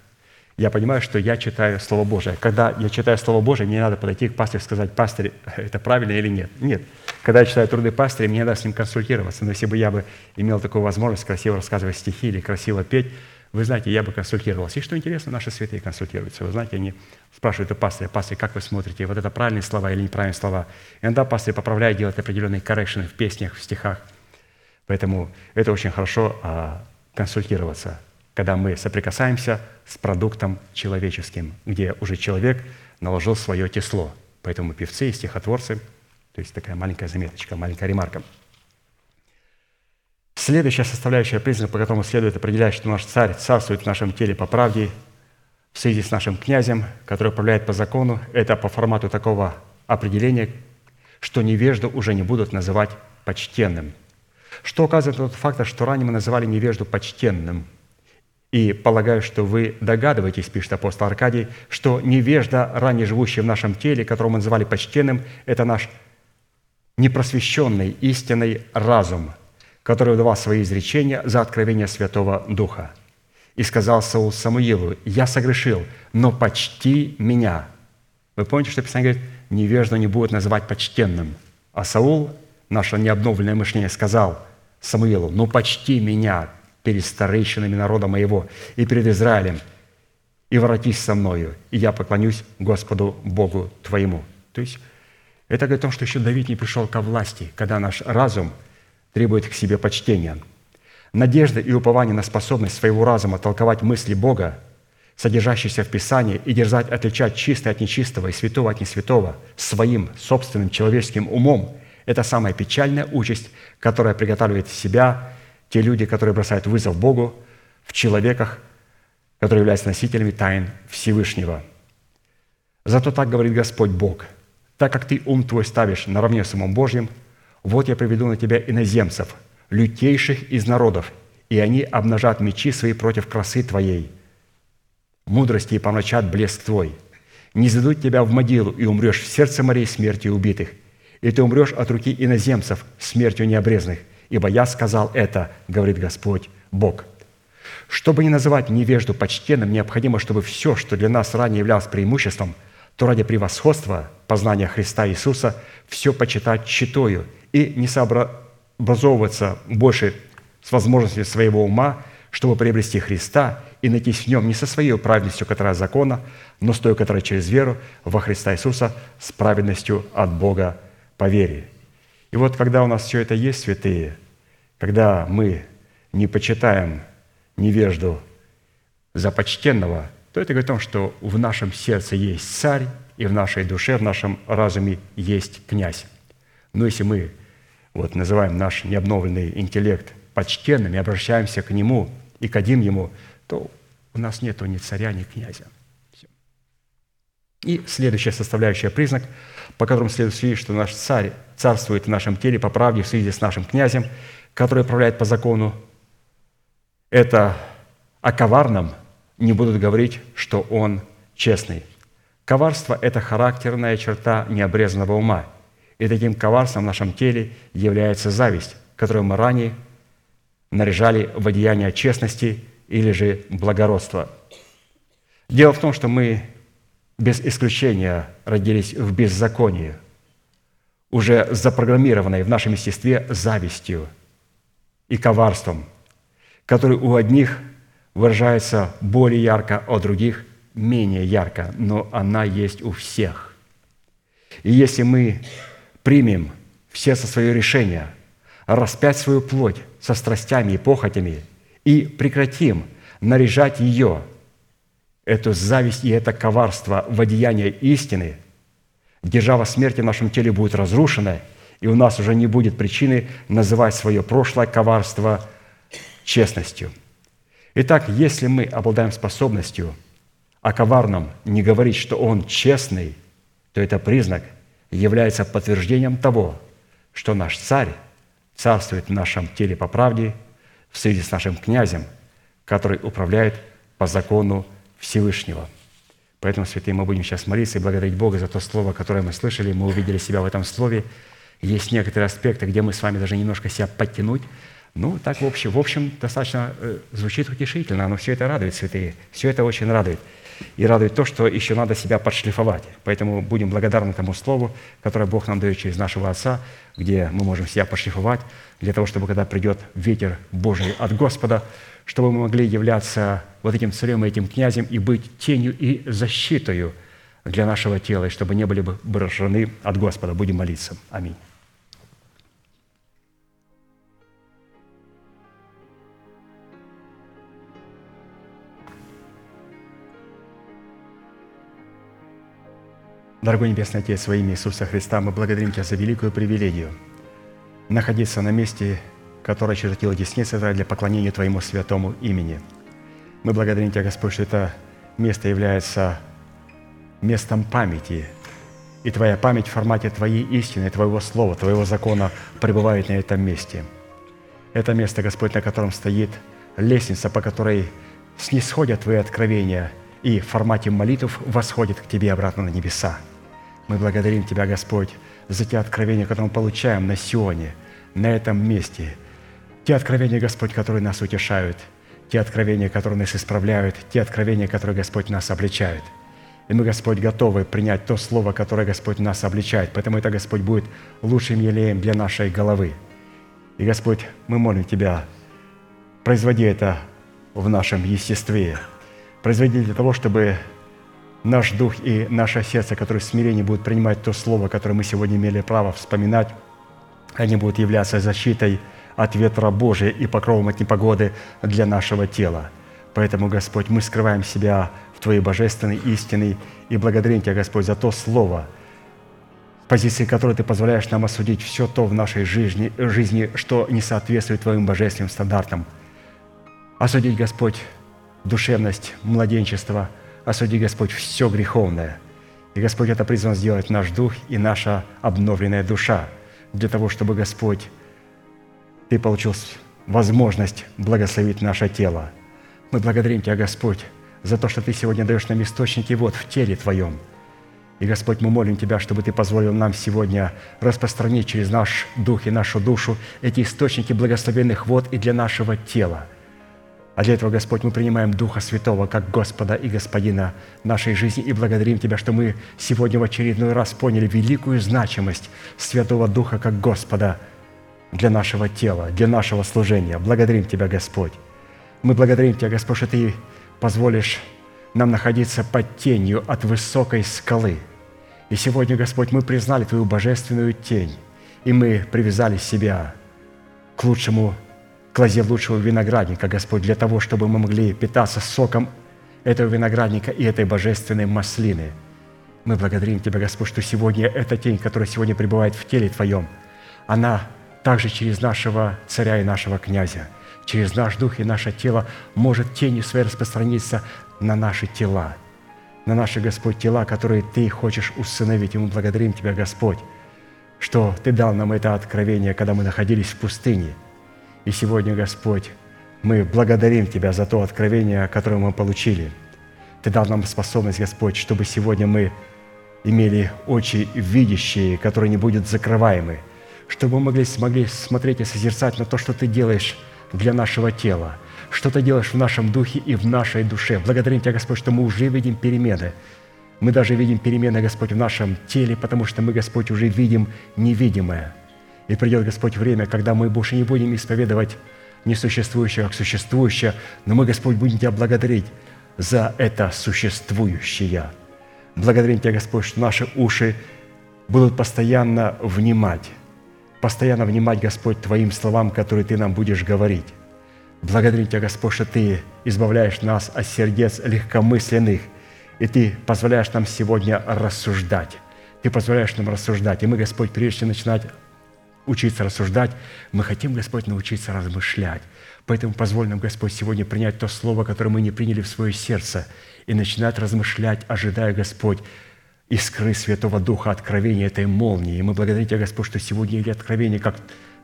я понимаю, что я читаю Слово Божие. Когда я читаю Слово Божие, мне надо подойти к пастырю и сказать, пастырь, это правильно или нет? Нет. Когда я читаю труды пастыря, мне надо с ним консультироваться. Но если бы я бы имел такую возможность красиво рассказывать стихи или красиво петь, вы знаете, я бы консультировался. И что интересно, наши святые консультируются. Вы знаете, они спрашивают у пастыря, пастырь, как вы смотрите, вот это правильные слова или неправильные слова. Иногда пастырь поправляет, делает определенные коррекшены в песнях, в стихах. Поэтому это очень хорошо а, консультироваться когда мы соприкасаемся с продуктом человеческим, где уже человек наложил свое тесло. Поэтому певцы и стихотворцы, то есть такая маленькая заметочка, маленькая ремарка. Следующая составляющая признак, по которому следует определять, что наш царь царствует в нашем теле по правде, в связи с нашим князем, который управляет по закону, это по формату такого определения, что невежду уже не будут называть почтенным. Что указывает тот факт, что ранее мы называли невежду почтенным – и полагаю, что вы догадываетесь, пишет апостол Аркадий, что невежда, ранее живущий в нашем теле, которого мы называли почтенным, это наш непросвещенный истинный разум, который выдавал свои изречения за откровение Святого Духа. И сказал Саул Самуилу, «Я согрешил, но почти меня». Вы помните, что Писание говорит, невежду не будут называть почтенным. А Саул, наше необновленное мышление, сказал Самуилу, «Ну почти меня, перед старейшинами народа моего и перед Израилем, и воротись со мною, и я поклонюсь Господу Богу твоему». То есть это говорит о том, что еще Давид не пришел ко власти, когда наш разум требует к себе почтения. Надежда и упование на способность своего разума толковать мысли Бога, содержащиеся в Писании, и дерзать отличать чистое от нечистого и святого от несвятого своим собственным человеческим умом – это самая печальная участь, которая приготавливает себя те люди, которые бросают вызов Богу в человеках, которые являются носителями тайн Всевышнего. Зато так говорит Господь Бог, так как ты ум твой ставишь наравне с умом Божьим, вот я приведу на тебя иноземцев, лютейших из народов, и они обнажат мечи свои против красы твоей, мудрости и помрачат блеск твой. Не задут тебя в могилу, и умрешь в сердце морей смертью убитых, и ты умрешь от руки иноземцев смертью необрезных, ибо я сказал это, говорит Господь Бог. Чтобы не называть невежду почтенным, необходимо, чтобы все, что для нас ранее являлось преимуществом, то ради превосходства познания Христа Иисуса все почитать читою и не сообразовываться больше с возможностью своего ума, чтобы приобрести Христа и найти в нем не со своей праведностью, которая закона, но с той, которая через веру во Христа Иисуса с праведностью от Бога по вере. И вот когда у нас все это есть, святые, когда мы не почитаем невежду за почтенного, то это говорит о том, что в нашем сердце есть царь, и в нашей душе, в нашем разуме есть князь. Но если мы вот, называем наш необновленный интеллект почтенным и обращаемся к нему и кадим ему, то у нас нет ни царя, ни князя. И следующая составляющая признак, по которому следует следить, что наш царь царствует в нашем теле по правде в связи с нашим князем, который управляет по закону, это о коварном не будут говорить, что он честный. Коварство – это характерная черта необрезанного ума. И таким коварством в нашем теле является зависть, которую мы ранее наряжали в одеяние честности или же благородства. Дело в том, что мы без исключения родились в беззаконии, уже запрограммированной в нашем естестве завистью и коварством – который у одних выражается более ярко, а у других менее ярко, но она есть у всех. И если мы примем все со свое решение. Распять свою плоть со страстями и похотями и прекратим наряжать ее, эту зависть и это коварство в одеяние истины, держава смерти в нашем теле будет разрушена, и у нас уже не будет причины называть свое прошлое коварство – честностью. Итак, если мы обладаем способностью о коварном не говорить, что он честный, то это признак является подтверждением того, что наш царь царствует в нашем теле по правде в связи с нашим князем, который управляет по закону Всевышнего. Поэтому, святые, мы будем сейчас молиться и благодарить Бога за то слово, которое мы слышали. Мы увидели себя в этом слове. Есть некоторые аспекты, где мы с вами даже немножко себя подтянуть – ну, так в общем, в общем достаточно э, звучит утешительно, но все это радует, святые. Все это очень радует. И радует то, что еще надо себя подшлифовать. Поэтому будем благодарны тому слову, которое Бог нам дает через нашего Отца, где мы можем себя подшлифовать, для того, чтобы, когда придет ветер Божий от Господа, чтобы мы могли являться вот этим царем и этим князем и быть тенью и защитою для нашего тела, и чтобы не были бы поражены от Господа. Будем молиться. Аминь. Дорогой Небесный Отец, во имя Иисуса Христа, мы благодарим Тебя за великую привилегию находиться на месте, которое чертила десница для поклонения Твоему святому имени. Мы благодарим Тебя, Господь, что это место является местом памяти, и Твоя память в формате Твоей истины, Твоего Слова, Твоего закона пребывает на этом месте. Это место, Господь, на котором стоит лестница, по которой снисходят Твои откровения – и в формате молитв восходит к Тебе обратно на небеса. Мы благодарим Тебя, Господь, за те откровения, которые мы получаем на Сионе, на этом месте. Те откровения, Господь, которые нас утешают, те откровения, которые нас исправляют, те откровения, которые, Господь, нас обличают. И мы, Господь, готовы принять то слово, которое, Господь, нас обличает. Поэтому это, Господь, будет лучшим елеем для нашей головы. И, Господь, мы молим Тебя, производи это в нашем естестве, производить для того, чтобы наш дух и наше сердце, которые в смирении будут принимать то слово, которое мы сегодня имели право вспоминать, они будут являться защитой от ветра Божия и покровом от непогоды для нашего тела. Поэтому, Господь, мы скрываем себя в Твоей божественной истине и благодарим Тебя, Господь, за то слово, позиции которой Ты позволяешь нам осудить все то в нашей жизни, жизни что не соответствует Твоим божественным стандартам. Осудить, Господь, душевность младенчества. Осуди, Господь, все греховное. И, Господь, это призван сделать наш дух и наша обновленная душа для того, чтобы, Господь, Ты получил возможность благословить наше тело. Мы благодарим Тебя, Господь, за то, что Ты сегодня даешь нам источники вот в теле Твоем. И, Господь, мы молим Тебя, чтобы Ты позволил нам сегодня распространить через наш дух и нашу душу эти источники благословенных вод и для нашего тела. А для этого, Господь, мы принимаем Духа Святого как Господа и Господина нашей жизни и благодарим Тебя, что мы сегодня в очередной раз поняли великую значимость Святого Духа как Господа для нашего тела, для нашего служения. Благодарим Тебя, Господь. Мы благодарим Тебя, Господь, что Ты позволишь нам находиться под тенью от высокой скалы. И сегодня, Господь, мы признали Твою божественную тень, и мы привязали себя к лучшему, к лозе лучшего виноградника, Господь, для того, чтобы мы могли питаться соком этого виноградника и этой божественной маслины. Мы благодарим Тебя, Господь, что сегодня эта тень, которая сегодня пребывает в теле Твоем, она также через нашего царя и нашего князя, через наш дух и наше тело может тенью своей распространиться на наши тела, на наши, Господь, тела, которые Ты хочешь усыновить. И мы благодарим Тебя, Господь, что Ты дал нам это откровение, когда мы находились в пустыне. И сегодня, Господь, мы благодарим Тебя за то откровение, которое мы получили. Ты дал нам способность, Господь, чтобы сегодня мы имели очи видящие, которые не будут закрываемы, чтобы мы могли, смогли смотреть и созерцать на то, что Ты делаешь для нашего тела – что ты делаешь в нашем духе и в нашей душе. Благодарим Тебя, Господь, что мы уже видим перемены. Мы даже видим перемены, Господь, в нашем теле, потому что мы, Господь, уже видим невидимое. И придет, Господь, время, когда мы больше не будем исповедовать несуществующее как существующее, но мы, Господь, будем Тебя благодарить за это существующее. Благодарим Тебя, Господь, что наши уши будут постоянно внимать, постоянно внимать, Господь, Твоим словам, которые Ты нам будешь говорить. Благодарим Тебя, Господь, что Ты избавляешь нас от сердец легкомысленных, и Ты позволяешь нам сегодня рассуждать. Ты позволяешь нам рассуждать. И мы, Господь, прежде чем начинать учиться рассуждать, мы хотим, Господь, научиться размышлять. Поэтому позволь нам, Господь, сегодня принять то слово, которое мы не приняли в свое сердце, и начинать размышлять, ожидая, Господь, искры Святого Духа, откровения этой молнии. И мы благодарим Тебя, Господь, что сегодня эти откровения, как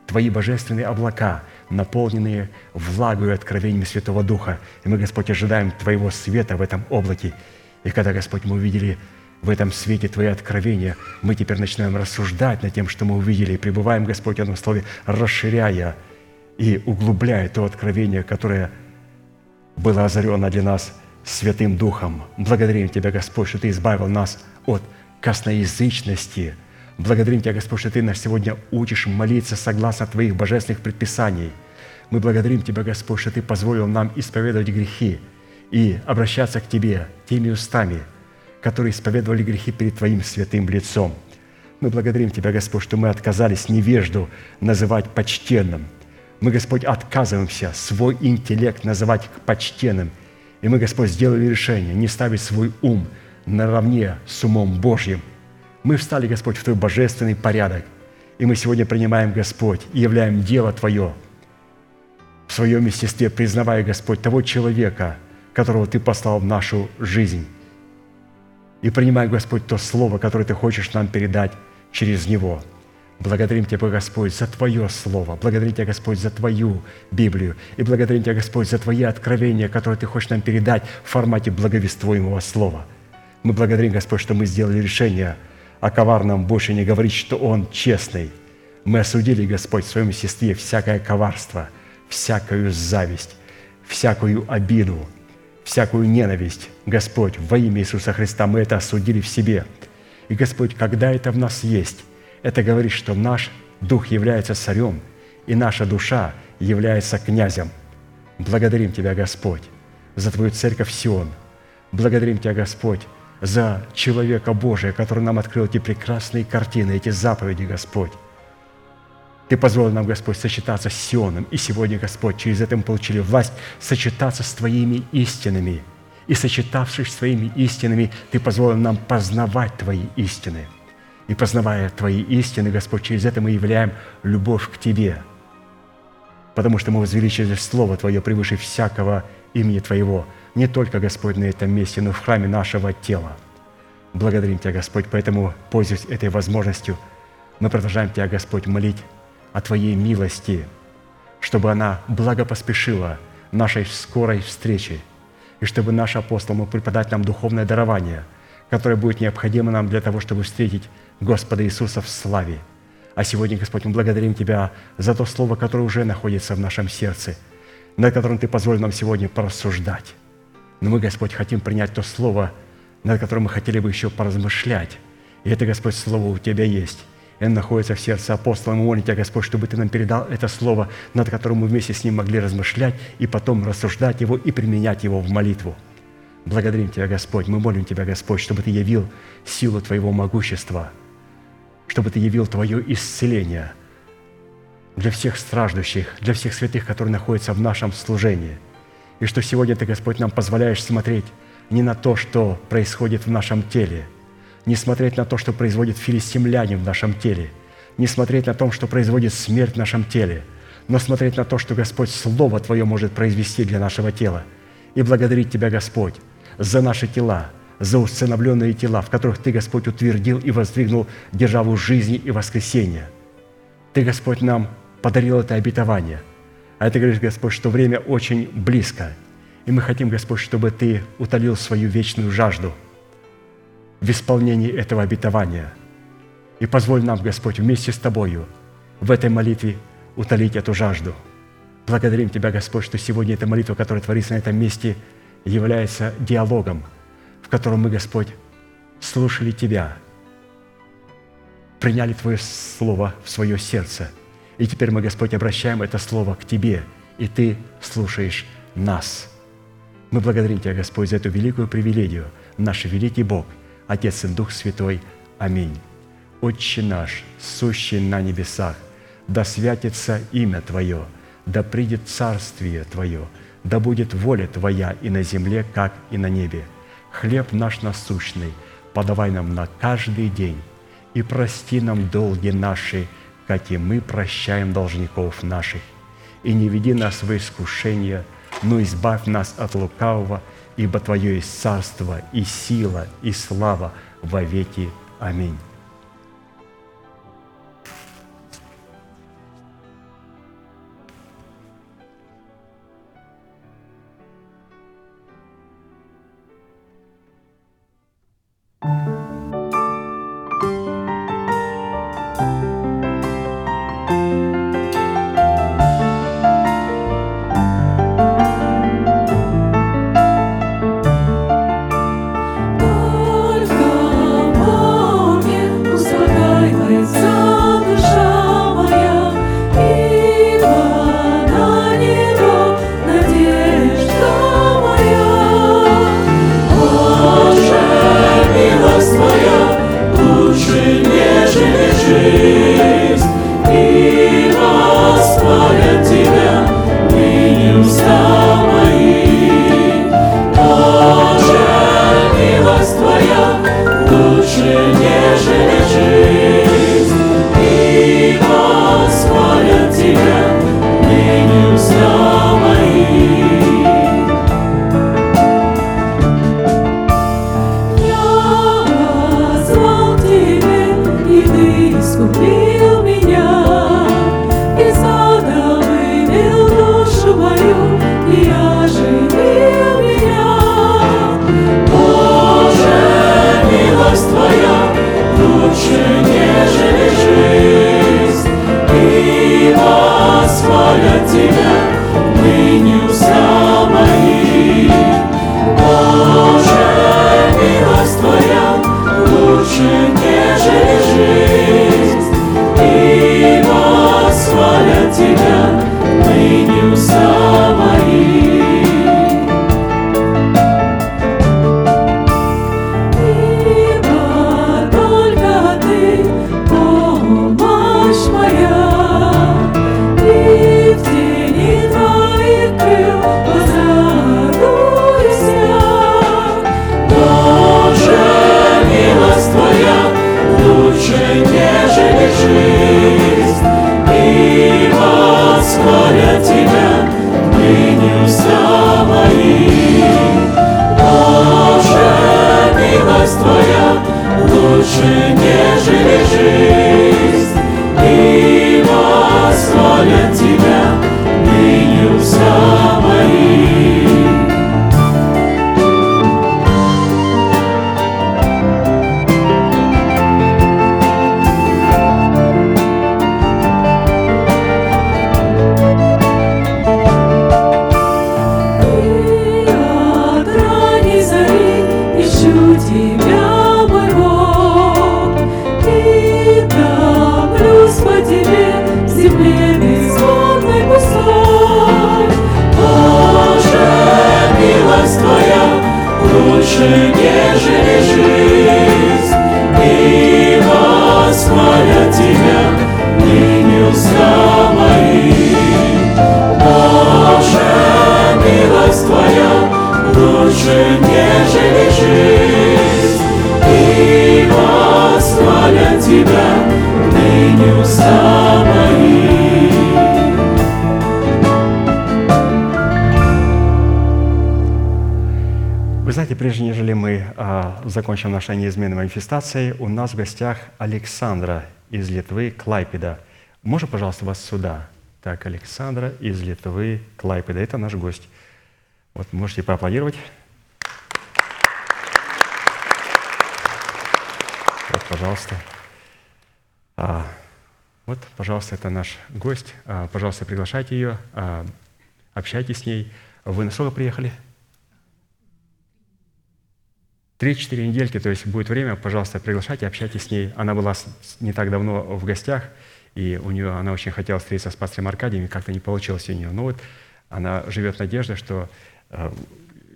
Твои божественные облака, наполненные влагою и откровениями Святого Духа. И мы, Господь, ожидаем Твоего света в этом облаке. И когда, Господь, мы увидели в этом свете Твои откровения, мы теперь начинаем рассуждать над тем, что мы увидели, и пребываем, Господь, в этом слове, расширяя и углубляя то откровение, которое было озарено для нас Святым Духом. Благодарим Тебя, Господь, что Ты избавил нас от косноязычности – Благодарим Тебя, Господь, что Ты нас сегодня учишь молиться согласно Твоих божественных предписаний. Мы благодарим Тебя, Господь, что Ты позволил нам исповедовать грехи и обращаться к Тебе теми устами, которые исповедовали грехи перед Твоим святым лицом. Мы благодарим Тебя, Господь, что мы отказались невежду называть почтенным. Мы, Господь, отказываемся свой интеллект называть почтенным. И мы, Господь, сделали решение не ставить свой ум наравне с умом Божьим – мы встали, Господь, в Твой божественный порядок. И мы сегодня принимаем, Господь, и являем дело Твое в своем естестве, признавая, Господь, того человека, которого Ты послал в нашу жизнь. И принимая, Господь, то слово, которое Ты хочешь нам передать через него. Благодарим Тебя, Господь, за Твое Слово. Благодарим Тебя, Господь, за Твою Библию. И благодарим Тебя, Господь, за Твои откровения, которые Ты хочешь нам передать в формате благовествуемого Слова. Мы благодарим, Господь, что мы сделали решение – о коварном больше не говорить, что он честный. Мы осудили, Господь, в своем естестве всякое коварство, всякую зависть, всякую обиду, всякую ненависть. Господь, во имя Иисуса Христа мы это осудили в себе. И, Господь, когда это в нас есть, это говорит, что наш дух является царем, и наша душа является князем. Благодарим Тебя, Господь, за Твою церковь Сион. Благодарим Тебя, Господь, за человека Божия, который нам открыл эти прекрасные картины, эти заповеди, Господь. Ты позволил нам, Господь, сочетаться с Сионом. И сегодня, Господь, через это мы получили власть сочетаться с Твоими истинами. И сочетавшись с Твоими истинами, Ты позволил нам познавать Твои истины. И познавая Твои истины, Господь, через это мы являем любовь к Тебе. Потому что мы возвеличили Слово Твое превыше всякого имени Твоего. не только, Господь, на этом месте, но в храме нашего тела. Благодарим Тебя, Господь, поэтому, пользуясь этой возможностью, мы продолжаем Тебя, Господь, молить о Твоей милости, чтобы она благопоспешила нашей скорой встрече, и чтобы наш апостол мог преподать нам духовное дарование, которое будет необходимо нам для того, чтобы встретить Господа Иисуса в славе. А сегодня, Господь, мы благодарим Тебя за то слово, которое уже находится в нашем сердце, над которым Ты позволил нам сегодня порассуждать. Но мы, Господь, хотим принять то слово, над которым мы хотели бы еще поразмышлять. И это, Господь, слово у Тебя есть. И оно находится в сердце апостола. Мы молим Тебя, Господь, чтобы Ты нам передал это слово, над которым мы вместе с ним могли размышлять и потом рассуждать его и применять его в молитву. Благодарим Тебя, Господь. Мы молим Тебя, Господь, чтобы Ты явил силу Твоего могущества, чтобы Ты явил Твое исцеление для всех страждущих, для всех святых, которые находятся в нашем служении. И что сегодня Ты, Господь, нам позволяешь смотреть не на то, что происходит в нашем теле, не смотреть на то, что производит филистимляне в нашем теле, не смотреть на то, что производит смерть в нашем теле, но смотреть на то, что Господь Слово Твое может произвести для нашего тела. И благодарить Тебя, Господь, за наши тела, за усыновленные тела, в которых Ты, Господь, утвердил и воздвигнул державу жизни и воскресения. Ты, Господь, нам подарил это обетование. А Ты говоришь, Господь, что время очень близко. И мы хотим, Господь, чтобы Ты утолил свою вечную жажду в исполнении этого обетования. И позволь нам, Господь, вместе с Тобою в этой молитве утолить эту жажду. Благодарим Тебя, Господь, что сегодня эта молитва, которая творится на этом месте – является диалогом, в котором мы, Господь, слушали Тебя, приняли Твое Слово в свое сердце. И теперь мы, Господь, обращаем это Слово к Тебе, и Ты слушаешь нас. Мы благодарим Тебя, Господь, за эту великую привилегию, наш великий Бог, Отец и Дух Святой. Аминь. Отче наш, сущий на небесах, да святится имя Твое, да придет царствие Твое – да будет воля Твоя и на земле, как и на небе. Хлеб наш насущный подавай нам на каждый день, и прости нам долги наши, как и мы прощаем должников наших. И не веди нас в искушение, но избавь нас от лукавого, ибо Твое есть царство и сила и слава во веки. Аминь. Боже, милость закончим нашей неизменной манифестацией, у нас в гостях Александра из Литвы, Клайпеда. Можно, пожалуйста, вас сюда? Так, Александра из Литвы, Клайпеда. Это наш гость. Вот можете поаплодировать. Вот, пожалуйста. А, вот, пожалуйста, это наш гость. А, пожалуйста, приглашайте ее, а, общайтесь с ней. Вы на сколько приехали? Три-четыре недельки, то есть будет время, пожалуйста, приглашайте, общайтесь с ней. Она была не так давно в гостях, и у нее она очень хотела встретиться с пастором Аркадием, и как-то не получилось у нее. Но вот она живет надеждой, что э,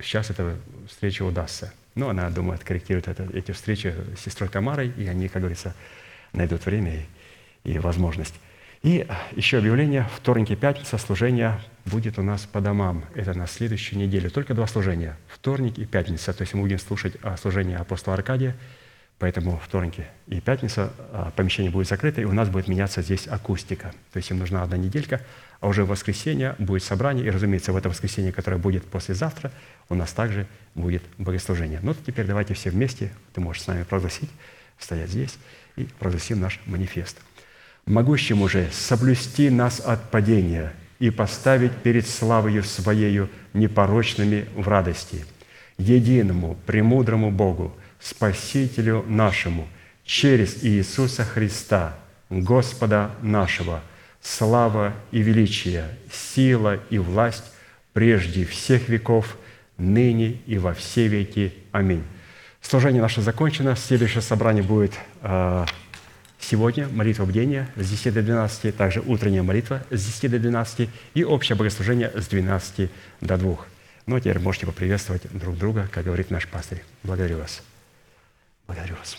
сейчас эта встреча удастся. Но она, думаю, откорректирует это, эти встречи с сестрой Тамарой, и они, как говорится, найдут время и, и возможность. И еще объявление. Вторник и пятница служение будет у нас по домам. Это на следующую неделю. Только два служения. Вторник и пятница. То есть мы будем слушать а, служение апостола Аркадия. Поэтому вторники и пятница а, помещение будет закрыто, и у нас будет меняться здесь акустика. То есть им нужна одна неделька, а уже в воскресенье будет собрание, и, разумеется, в это воскресенье, которое будет послезавтра, у нас также будет богослужение. Ну, теперь давайте все вместе, ты можешь с нами прогласить, стоять здесь, и прогласим наш манифест. «Могущему же соблюсти нас от падения и поставить перед славою Своею непорочными в радости, единому, премудрому Богу, Спасителю нашему, через Иисуса Христа, Господа нашего, слава и величие, сила и власть прежде всех веков, ныне и во все веки. Аминь. Служение наше закончено. Следующее собрание будет э, сегодня, молитва бдения с 10 до 12, также утренняя молитва с 10 до 12 и общее богослужение с 12 до 2. Ну, а теперь можете поприветствовать друг друга, как говорит наш пастырь. Благодарю вас. Благодарю вас.